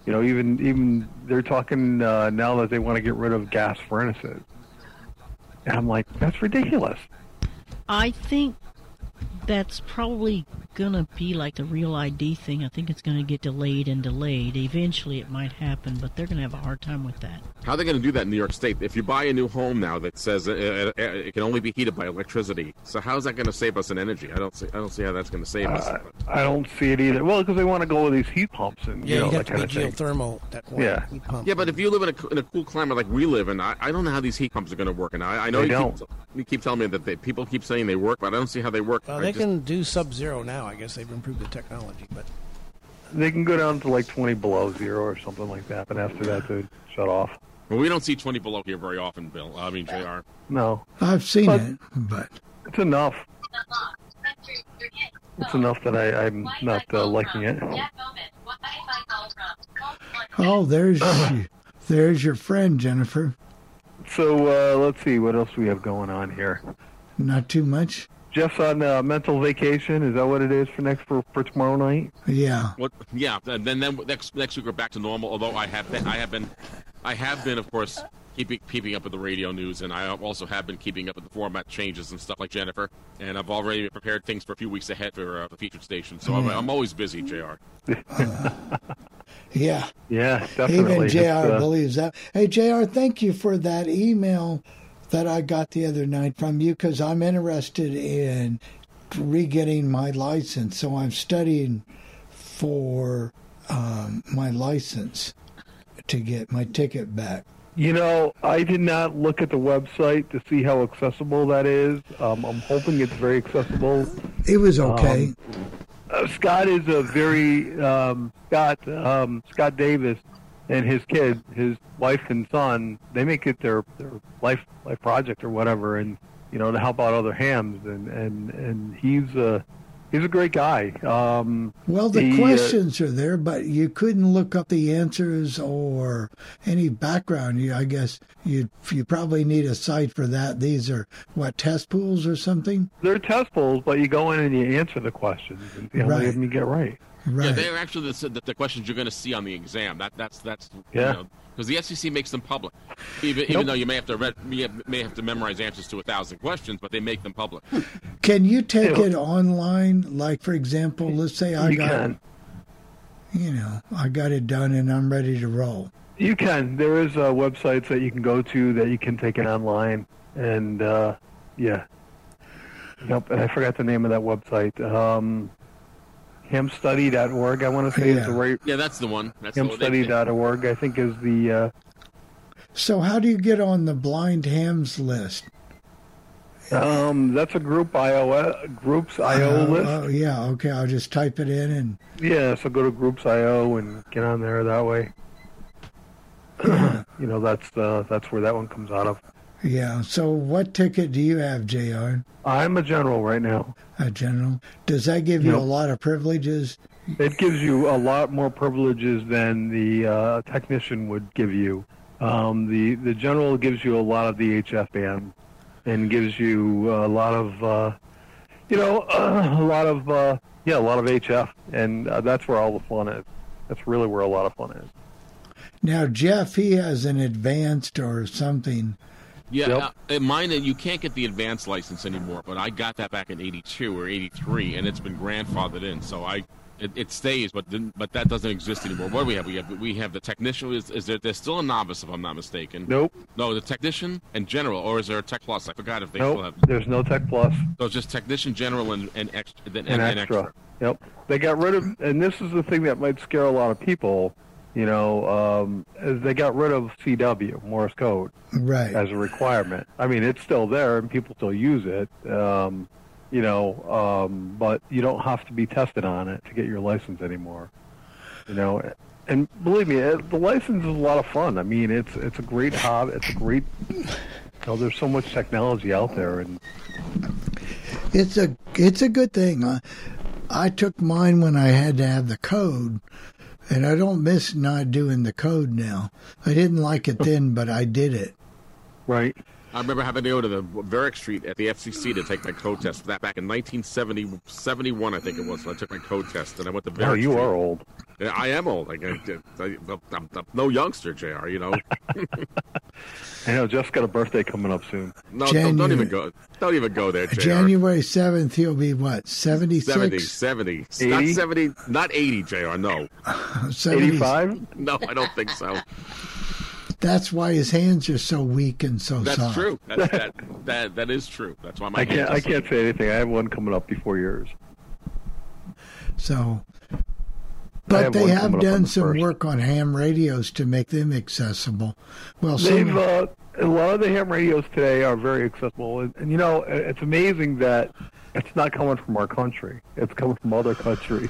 you know, even even they're talking uh, now that they want to get rid of gas furnaces. And I'm like, that's ridiculous. I think that's probably gonna be like the real ID thing. I think it's gonna get delayed and delayed. Eventually, it might happen, but they're gonna have a hard time with that. How are they going to do that in New York State? If you buy a new home now that says it, it, it can only be heated by electricity, so how's that going to save us in energy? I don't see. I don't see how that's going to save us. Uh, I don't see it either. Well, because they want to go with these heat pumps and Yeah, you know you got that to kind be of thing. geothermal. That one Yeah. heat pump. Yeah, but if you live in a, in a cool climate like we live in, I, I don't know how these heat pumps are going to work. And I, I know They you don't. keep, you keep telling me that they, people keep saying they work, but I don't see how they work. Well, they just- can do sub-zero now. I guess they've improved the technology, but They can go down to like 20 below zero or something like that, but after that, they shut off. Well, we don't see 20 below here very often, Bill. I mean, Jr. No, I've seen But- it, but it's enough. It's enough that I, I'm not uh, liking it. oh, there's there's your friend Jennifer. So uh, let's see what else we have going on here. Not too much. Jeff's on uh, mental vacation. Is that what it is for next for, for tomorrow night? Yeah. What? Yeah. Then then next next week we're back to normal. Although I have been, I have been, I have been, of course, keeping keeping up with the radio news, and I also have been keeping up with the format changes and stuff like Jennifer. And I've already prepared things for a few weeks ahead for uh, the featured station. So I'm, Hmm. I'm always busy, Jr. Yeah. Yeah, definitely. Even JR uh, believes that. Hey, JR, thank you for that email that I got the other night from you because I'm interested in re-getting my license. So I'm studying for um, my license to get my ticket back. You know, I did not look at the website to see how accessible that is. Um, I'm hoping it's very accessible. It was okay. Um, uh, Scott is a very um, Scott um, Scott Davis and his kid, his wife and son. They make it their their life life project or whatever, and you know to help out other hams. And and and he's a he's a great guy. Um, Well, the he, uh, questions are there, but you couldn't look up the answers or any background. You, I guess you you probably need a site for that. These are what test pools or something. they're test pools, but you go in and you answer the questions and see how many of them you get right. Right. Yeah, they're actually the, the, the questions you're going to see on the exam. That that's that's Yeah. because the FCC makes them public, even even though you may have to read, you may have to memorize answers to a thousand questions, but they make them public. Can you take Yeah. it online? Like, for example, let's say I you got, can. you know, I got it done and I'm ready to roll. You can. There is uh, websites that you can go to that you can take it online, and uh, yeah. Yep. And I forgot the name of that website. Um, hamstudy.org. I want to say is the right. Yeah, that's the one. That's the one. They- they- Hamstudy.org. I think is the. Uh, So, how do you get on the blind hams list? um, that's a group IO groups IO Oh, list. oh, yeah, okay. I'll just type it in and Yeah, so go to Groups IO and get on there that way. you know, that's uh, that's where that one comes out of. Yeah. So, what ticket do you have, Jr. I'm a general right now. A general? Does that give you Yep. a lot of privileges? It gives you a lot more privileges than the uh, technician would give you. Um, the the general gives you a lot of the HF band and gives you a lot of uh, you know a lot of uh, yeah a lot of HF and uh, that's where all the fun is. That's really where a lot of fun is. Now, Jeff, he has an advanced or something. Yeah, Yep. uh, mine. You can't get the advanced license anymore, but I got that back in '82 or '83, and it's been grandfathered in. So I, it, it stays, but then, but that doesn't exist anymore. What do we have? We have we have the technician. Is, is there? There's still a novice, if I'm not mistaken. Nope. No, the technician and general, or is there a tech plus? I forgot if they Nope. still have. There's no Tech Plus. So it's just technician, general, and and extra. Then, and, and, extra. Yep. They got rid of, and this is the thing that might scare a lot of people. You know, um, they got rid of CW Morse code Right. as a requirement. I mean, it's still there and people still use it. Um, you know, um, but you don't have to be tested on it to get your license anymore. You know, and believe me, it, the license is a lot of fun. I mean, it's it's a great hobby. It's a great. You know, there's so much technology out there, and It's a it's a good thing. I, I took mine when I had to have the code, and I don't miss not doing the code now. I didn't like it then, but I did it. Right. I remember having to go to the Varick Street at the FCC to take my code test that back in 1970, 71, I think it was. When I took my code test, and I went to Varick oh, you Street. are old. Yeah, I am old. Like, I, I, I'm, I'm no youngster, Jr. You know. I know. Jeff's got a birthday coming up soon. No, don't, don't even go. Don't even go there, Jr. January seventh, he'll be what seventy 70, six. 70. Not 70, not 80, JR, no. 85? No, I don't think so. That's why his hands are so weak and so That's soft. true. That, that, that, that is true. That's why my I can't. hands are I can't say anything. I have one coming up before yours. So, but have they have coming up on done the some first. work on ham radios to make them accessible. Well, some, uh, a lot of the ham radios today are very accessible, and, and you know it's amazing that it's not coming from our country. It's coming from other countries.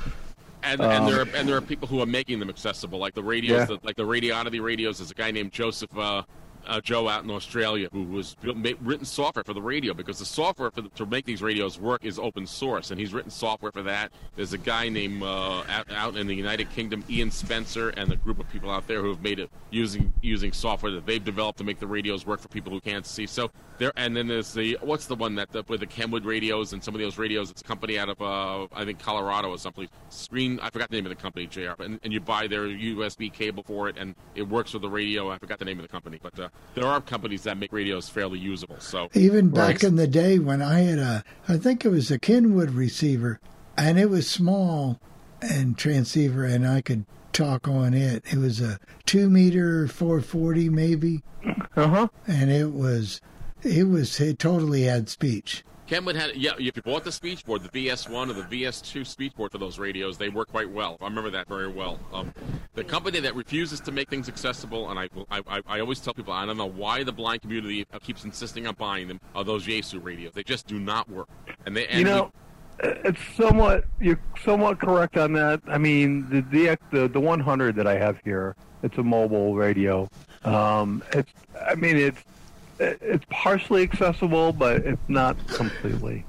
And, Um, and there are and there are people who are making them accessible, like the radios, Yeah. that, like the Radioddity radios. There's a guy named Joseph uh, uh, Joe out in Australia who was written software for the radio because the software for the, to make these radios work is open source, and he's written software for that. There's a guy named uh, out, out in the United Kingdom, Ian Spencer, and a group of people out there who have made it using using software that they've developed to make the radios work for people who can't see. So there, and then there's the what's the one that the, with the Kenwood radios and some of those radios. It's a company out of uh, I think Colorado or someplace. Screen, I forgot the name of the company, Jr. And, and you buy their USB cable for it, and it works with the radio. I forgot the name of the company, but uh, there are companies that make radios fairly usable. So even back Right. in the day when I had a, I think it was a Kenwood receiver, and it was small and transceiver, and I could talk on it. It was a two meter, four forty maybe, Uh huh. and it was, it was, it totally had speech. Kenwood had, yeah, if you bought the speech board, the VS1 or the VS2 speech board for those radios, they work quite well. I remember that very well. Um, the company that refuses to make things accessible, and I, I, I, always tell people, I don't know why the blind community keeps insisting on buying them, are those Yaesu radios. They just do not work. And they, and You know, it's somewhat you're somewhat correct on that. I mean, the the the, the 100 that I have here, it's a mobile radio. Um, it's I mean it's Uh, it's partially accessible, but it's not completely.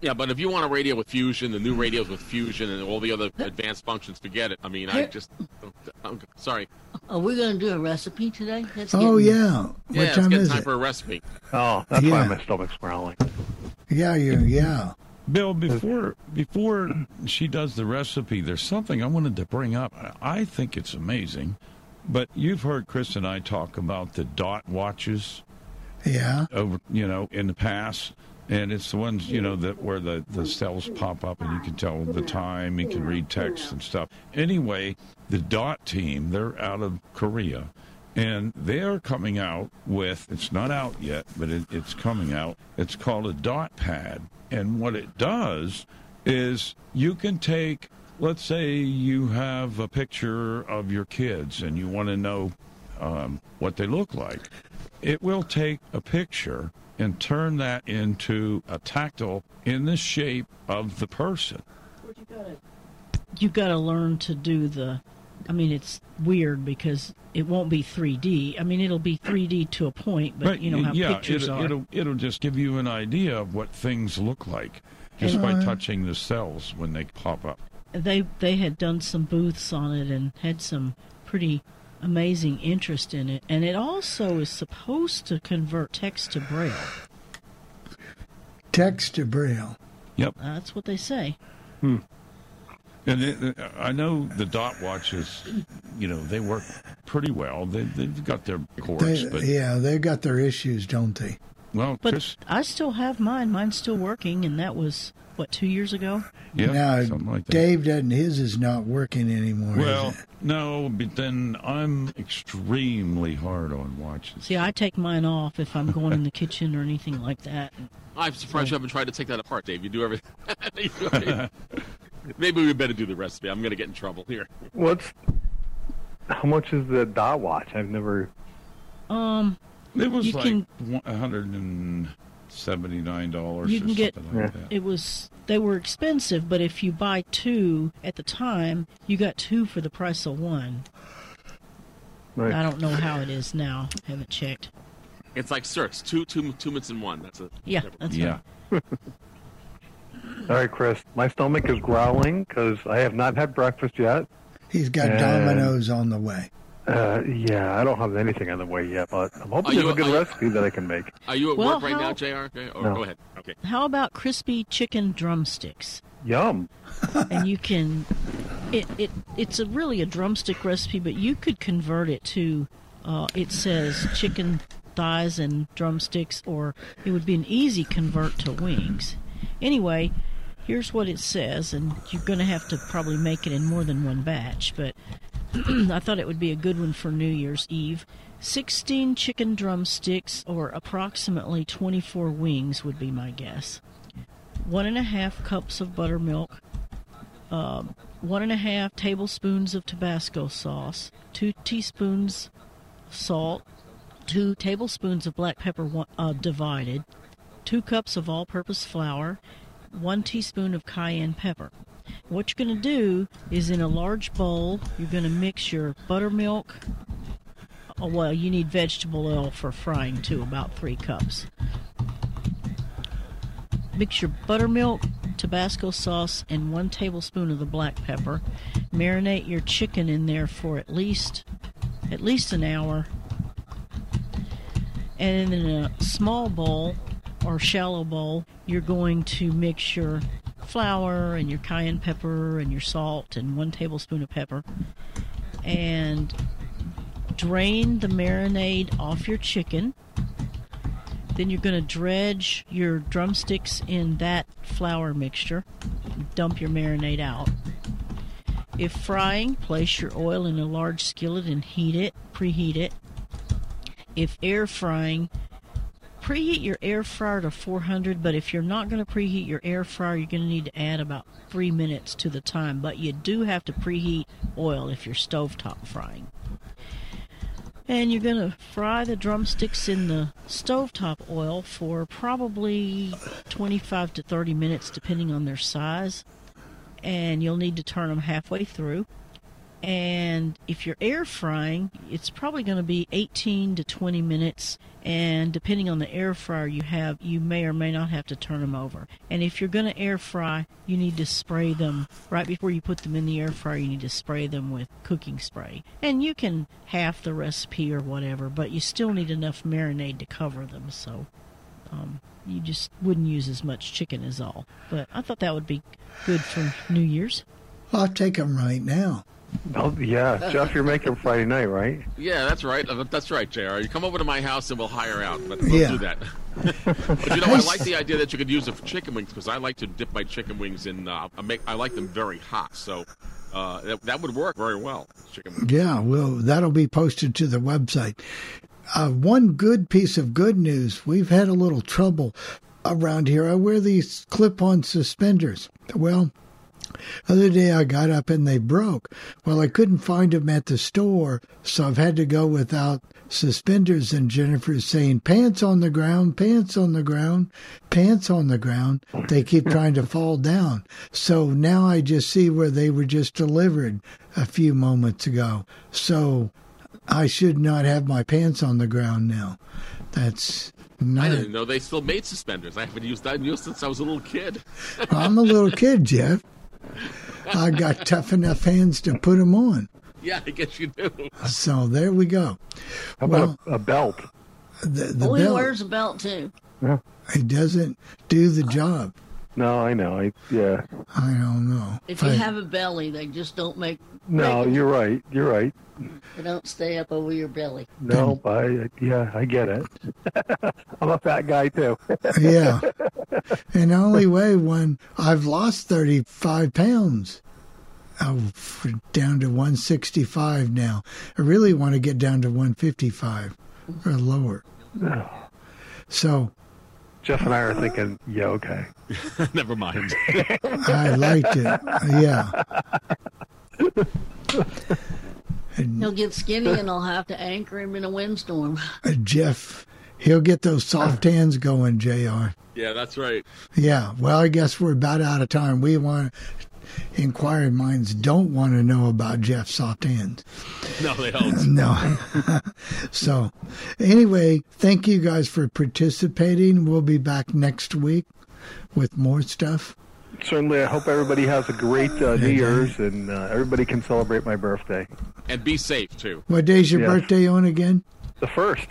yeah, but if you want a radio with Fusion, the new radios with Fusion and all the other advanced functions, forget it. I mean, I just, I'm sorry. Are we going to do a recipe today? That's Oh getting- yeah, what yeah, it's time getting is time it? for a recipe. Oh, that's Yeah. why my stomach's growling. Yeah, you, yeah. Bill, before before she does the recipe, there's something I wanted to bring up. I think it's amazing, but you've heard Chris and I talk about the dot watches Yeah. over, you know, in the past, and it's the ones, you know, that where the the cells pop up and you can tell the time, you can read text and stuff. Anyway, the dot team, they're out of Korea. And they're coming out with, it's not out yet, but it, it's coming out. It's called a dot pad. And what it does is you can take, let's say you have a picture of your kids and you want to know um, what they look like. It will take a picture and turn that into a tactile in the shape of the person. you got to learn to do the I mean it's weird because it won't be 3D. I mean it'll be 3D to a point, but you know how yeah, pictures it'll, are. it'll it'll just give you an idea of what things look like just by Uh, touching the cells when they pop up. they they had done some booths on it and had some pretty amazing interest in it and it also is supposed to convert text to braille. Text to braille. Yep. That's what they say. Hmm. And it, I know the dot watches, you know, they work pretty well. They, they've got their quirks, They, but yeah, they've got their issues, don't they? well, But Chris, I still have mine. Mine's still working and that was what 2 years ago. yeah, now, something like that. Dave doesn't. His is not working anymore. Well, no, but then I'm extremely hard on watches. See, I take mine off if I'm going in the kitchen or anything like that. I'm surprised you haven't tried to take that apart, Dave. You do everything. You do everything. Maybe we better do the recipe. I'm going to get in trouble here. What's how much is the dot watch? I've never. Um It was You like can- 100 and seventy nine dollars. You or can get something like that. it was they were expensive, but if you buy two at the time, you got two for the price of one. Right. I don't know how it is now. I Haven't checked. It's like Certs, two two two minutes in one. That's it. Yeah, that's yeah. All right, Chris. My stomach is growling because I have not had breakfast yet. He's got And- Domino's on the way. Uh, yeah, I don't have anything on the way yet, but I'm hoping you- there's a good are you- recipe that I can make. Are you at Well, work right how- now, Jr.? Or No. go ahead. Okay. How about crispy chicken drumsticks? Yum. and you can it, it it's a really a drumstick recipe but you could convert it to uh, it says chicken thighs and drumsticks or it would be an easy convert to wings anyway here's what it says and you're going to have to probably make it in more than one batch but i thought it would be a good one for new year's eve. 16 chicken drumsticks or approximately 24 wings would be my guess. One and a half cups of buttermilk, um, one and a half tablespoons of Tabasco sauce, two teaspoons salt, two tablespoons of black pepper uh, divided, two cups of all-purpose flour, one teaspoon of cayenne pepper. What you're going to do is in a large bowl, you're going to mix your buttermilk. Oh, well, you need vegetable oil for frying too, about three cups. Mix your buttermilk, Tabasco sauce, and one tablespoon of the black pepper. Marinate your chicken in there for at least at least an hour. And in a small bowl or shallow bowl, you're going to mix your flour and your cayenne pepper and your salt and one tablespoon of pepper. And drain the marinade off your chicken. Then you're going to dredge your drumsticks in that flour mixture. Dump your marinade out. If frying, place your oil in a large skillet and heat it, preheat it. If air frying, preheat your air fryer to 400, but if you're not going to preheat your air fryer, you're going to need to add about three minutes to the time. But you do have to preheat oil if you're stovetop frying. And you're going to fry the drumsticks in the stovetop oil for probably 25 to 30 minutes, depending on their size. And you'll need to turn them halfway through. And if you're air frying, it's probably going to be 18 to 20 minutes. And depending on the air fryer you have, you may or may not have to turn them over. And if you're going to air fry, you need to spray them right before you put them in the air fryer. You need to spray them with cooking spray. And you can half the recipe or whatever, but you still need enough marinade to cover them. So um, you just wouldn't use as much chicken as all. But I thought that would be good for New Year's. I'll take them right now. Oh, yeah, Jeff, you're making Friday night, right? Yeah, that's right. Uh, That's right, Jr. You come over to my house and we'll hire out. But we'll Yeah. do that. but you know, I like the idea that you could use it for chicken wings because I like to dip my chicken wings in. Uh, I make I like them very hot, so uh, that, that would work very well. Chicken wings. Yeah, well, that'll be posted to the website. Uh, one good piece of good news we've had a little trouble around here. I wear these clip on suspenders. Well, other day I got up and they broke. Well, I couldn't find them at the store, so I've had to go without suspenders. And Jennifer's saying, pants on the ground, pants on the ground, pants on the ground. They keep trying to fall down. So now I just see where they were just delivered a few moments ago. So I should not have my pants on the ground now. That's I not. didn't know they still made suspenders. I haven't used that used since I was a little kid. I'm a little kid, Jeff. I got tough enough hands to put them on. yeah, I guess you do. So there we go. How well, about a, a belt? the, the oh, he wears a belt too. Yeah. it doesn't do the job. No, I know. I, yeah. I don't know. If you have a belly, they just don't make. No, make you're right. You're right. They don't stay up over your belly. No, I yeah, I get it. I'm a fat guy too. yeah. And I only weigh when I've lost 35 pounds. Oh, I'm down to 165 now. I really want to get down to 155 or lower. So Jeff and I are thinking, yeah, okay. Never mind. I liked it. Yeah. He'll get skinny and I'll have to anchor him in a windstorm. Uh, Jeff He'll get those soft hands going, Jr. Yeah, that's right. Yeah. Well, I guess we're about out of time. We want inquiring minds don't want to know about Jeff's soft hands. No, they don't. No. so, anyway, thank you guys for participating. We'll be back next week with more stuff. Certainly, I hope everybody has a great uh, New Year's and uh, everybody can celebrate my birthday. And be safe too. What day's your Yes. birthday on again? The first.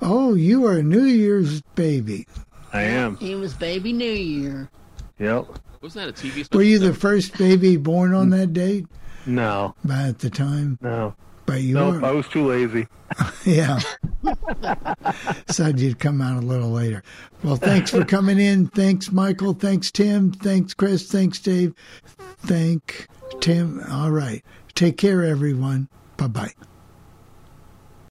Oh, you are a New Year's baby. I am. He was baby New Year. Yep. Wasn't that a TV special? Were you the first baby born on that date? No. By at the time? No. But you nope, were. I was too lazy. Yeah. Said you'd come out a little later. Well, thanks for coming in. Thanks, Michael. Thanks, Tim. Thanks, Chris. Thanks, Dave. Thank Tim. All right. Take care, everyone. Bye bye.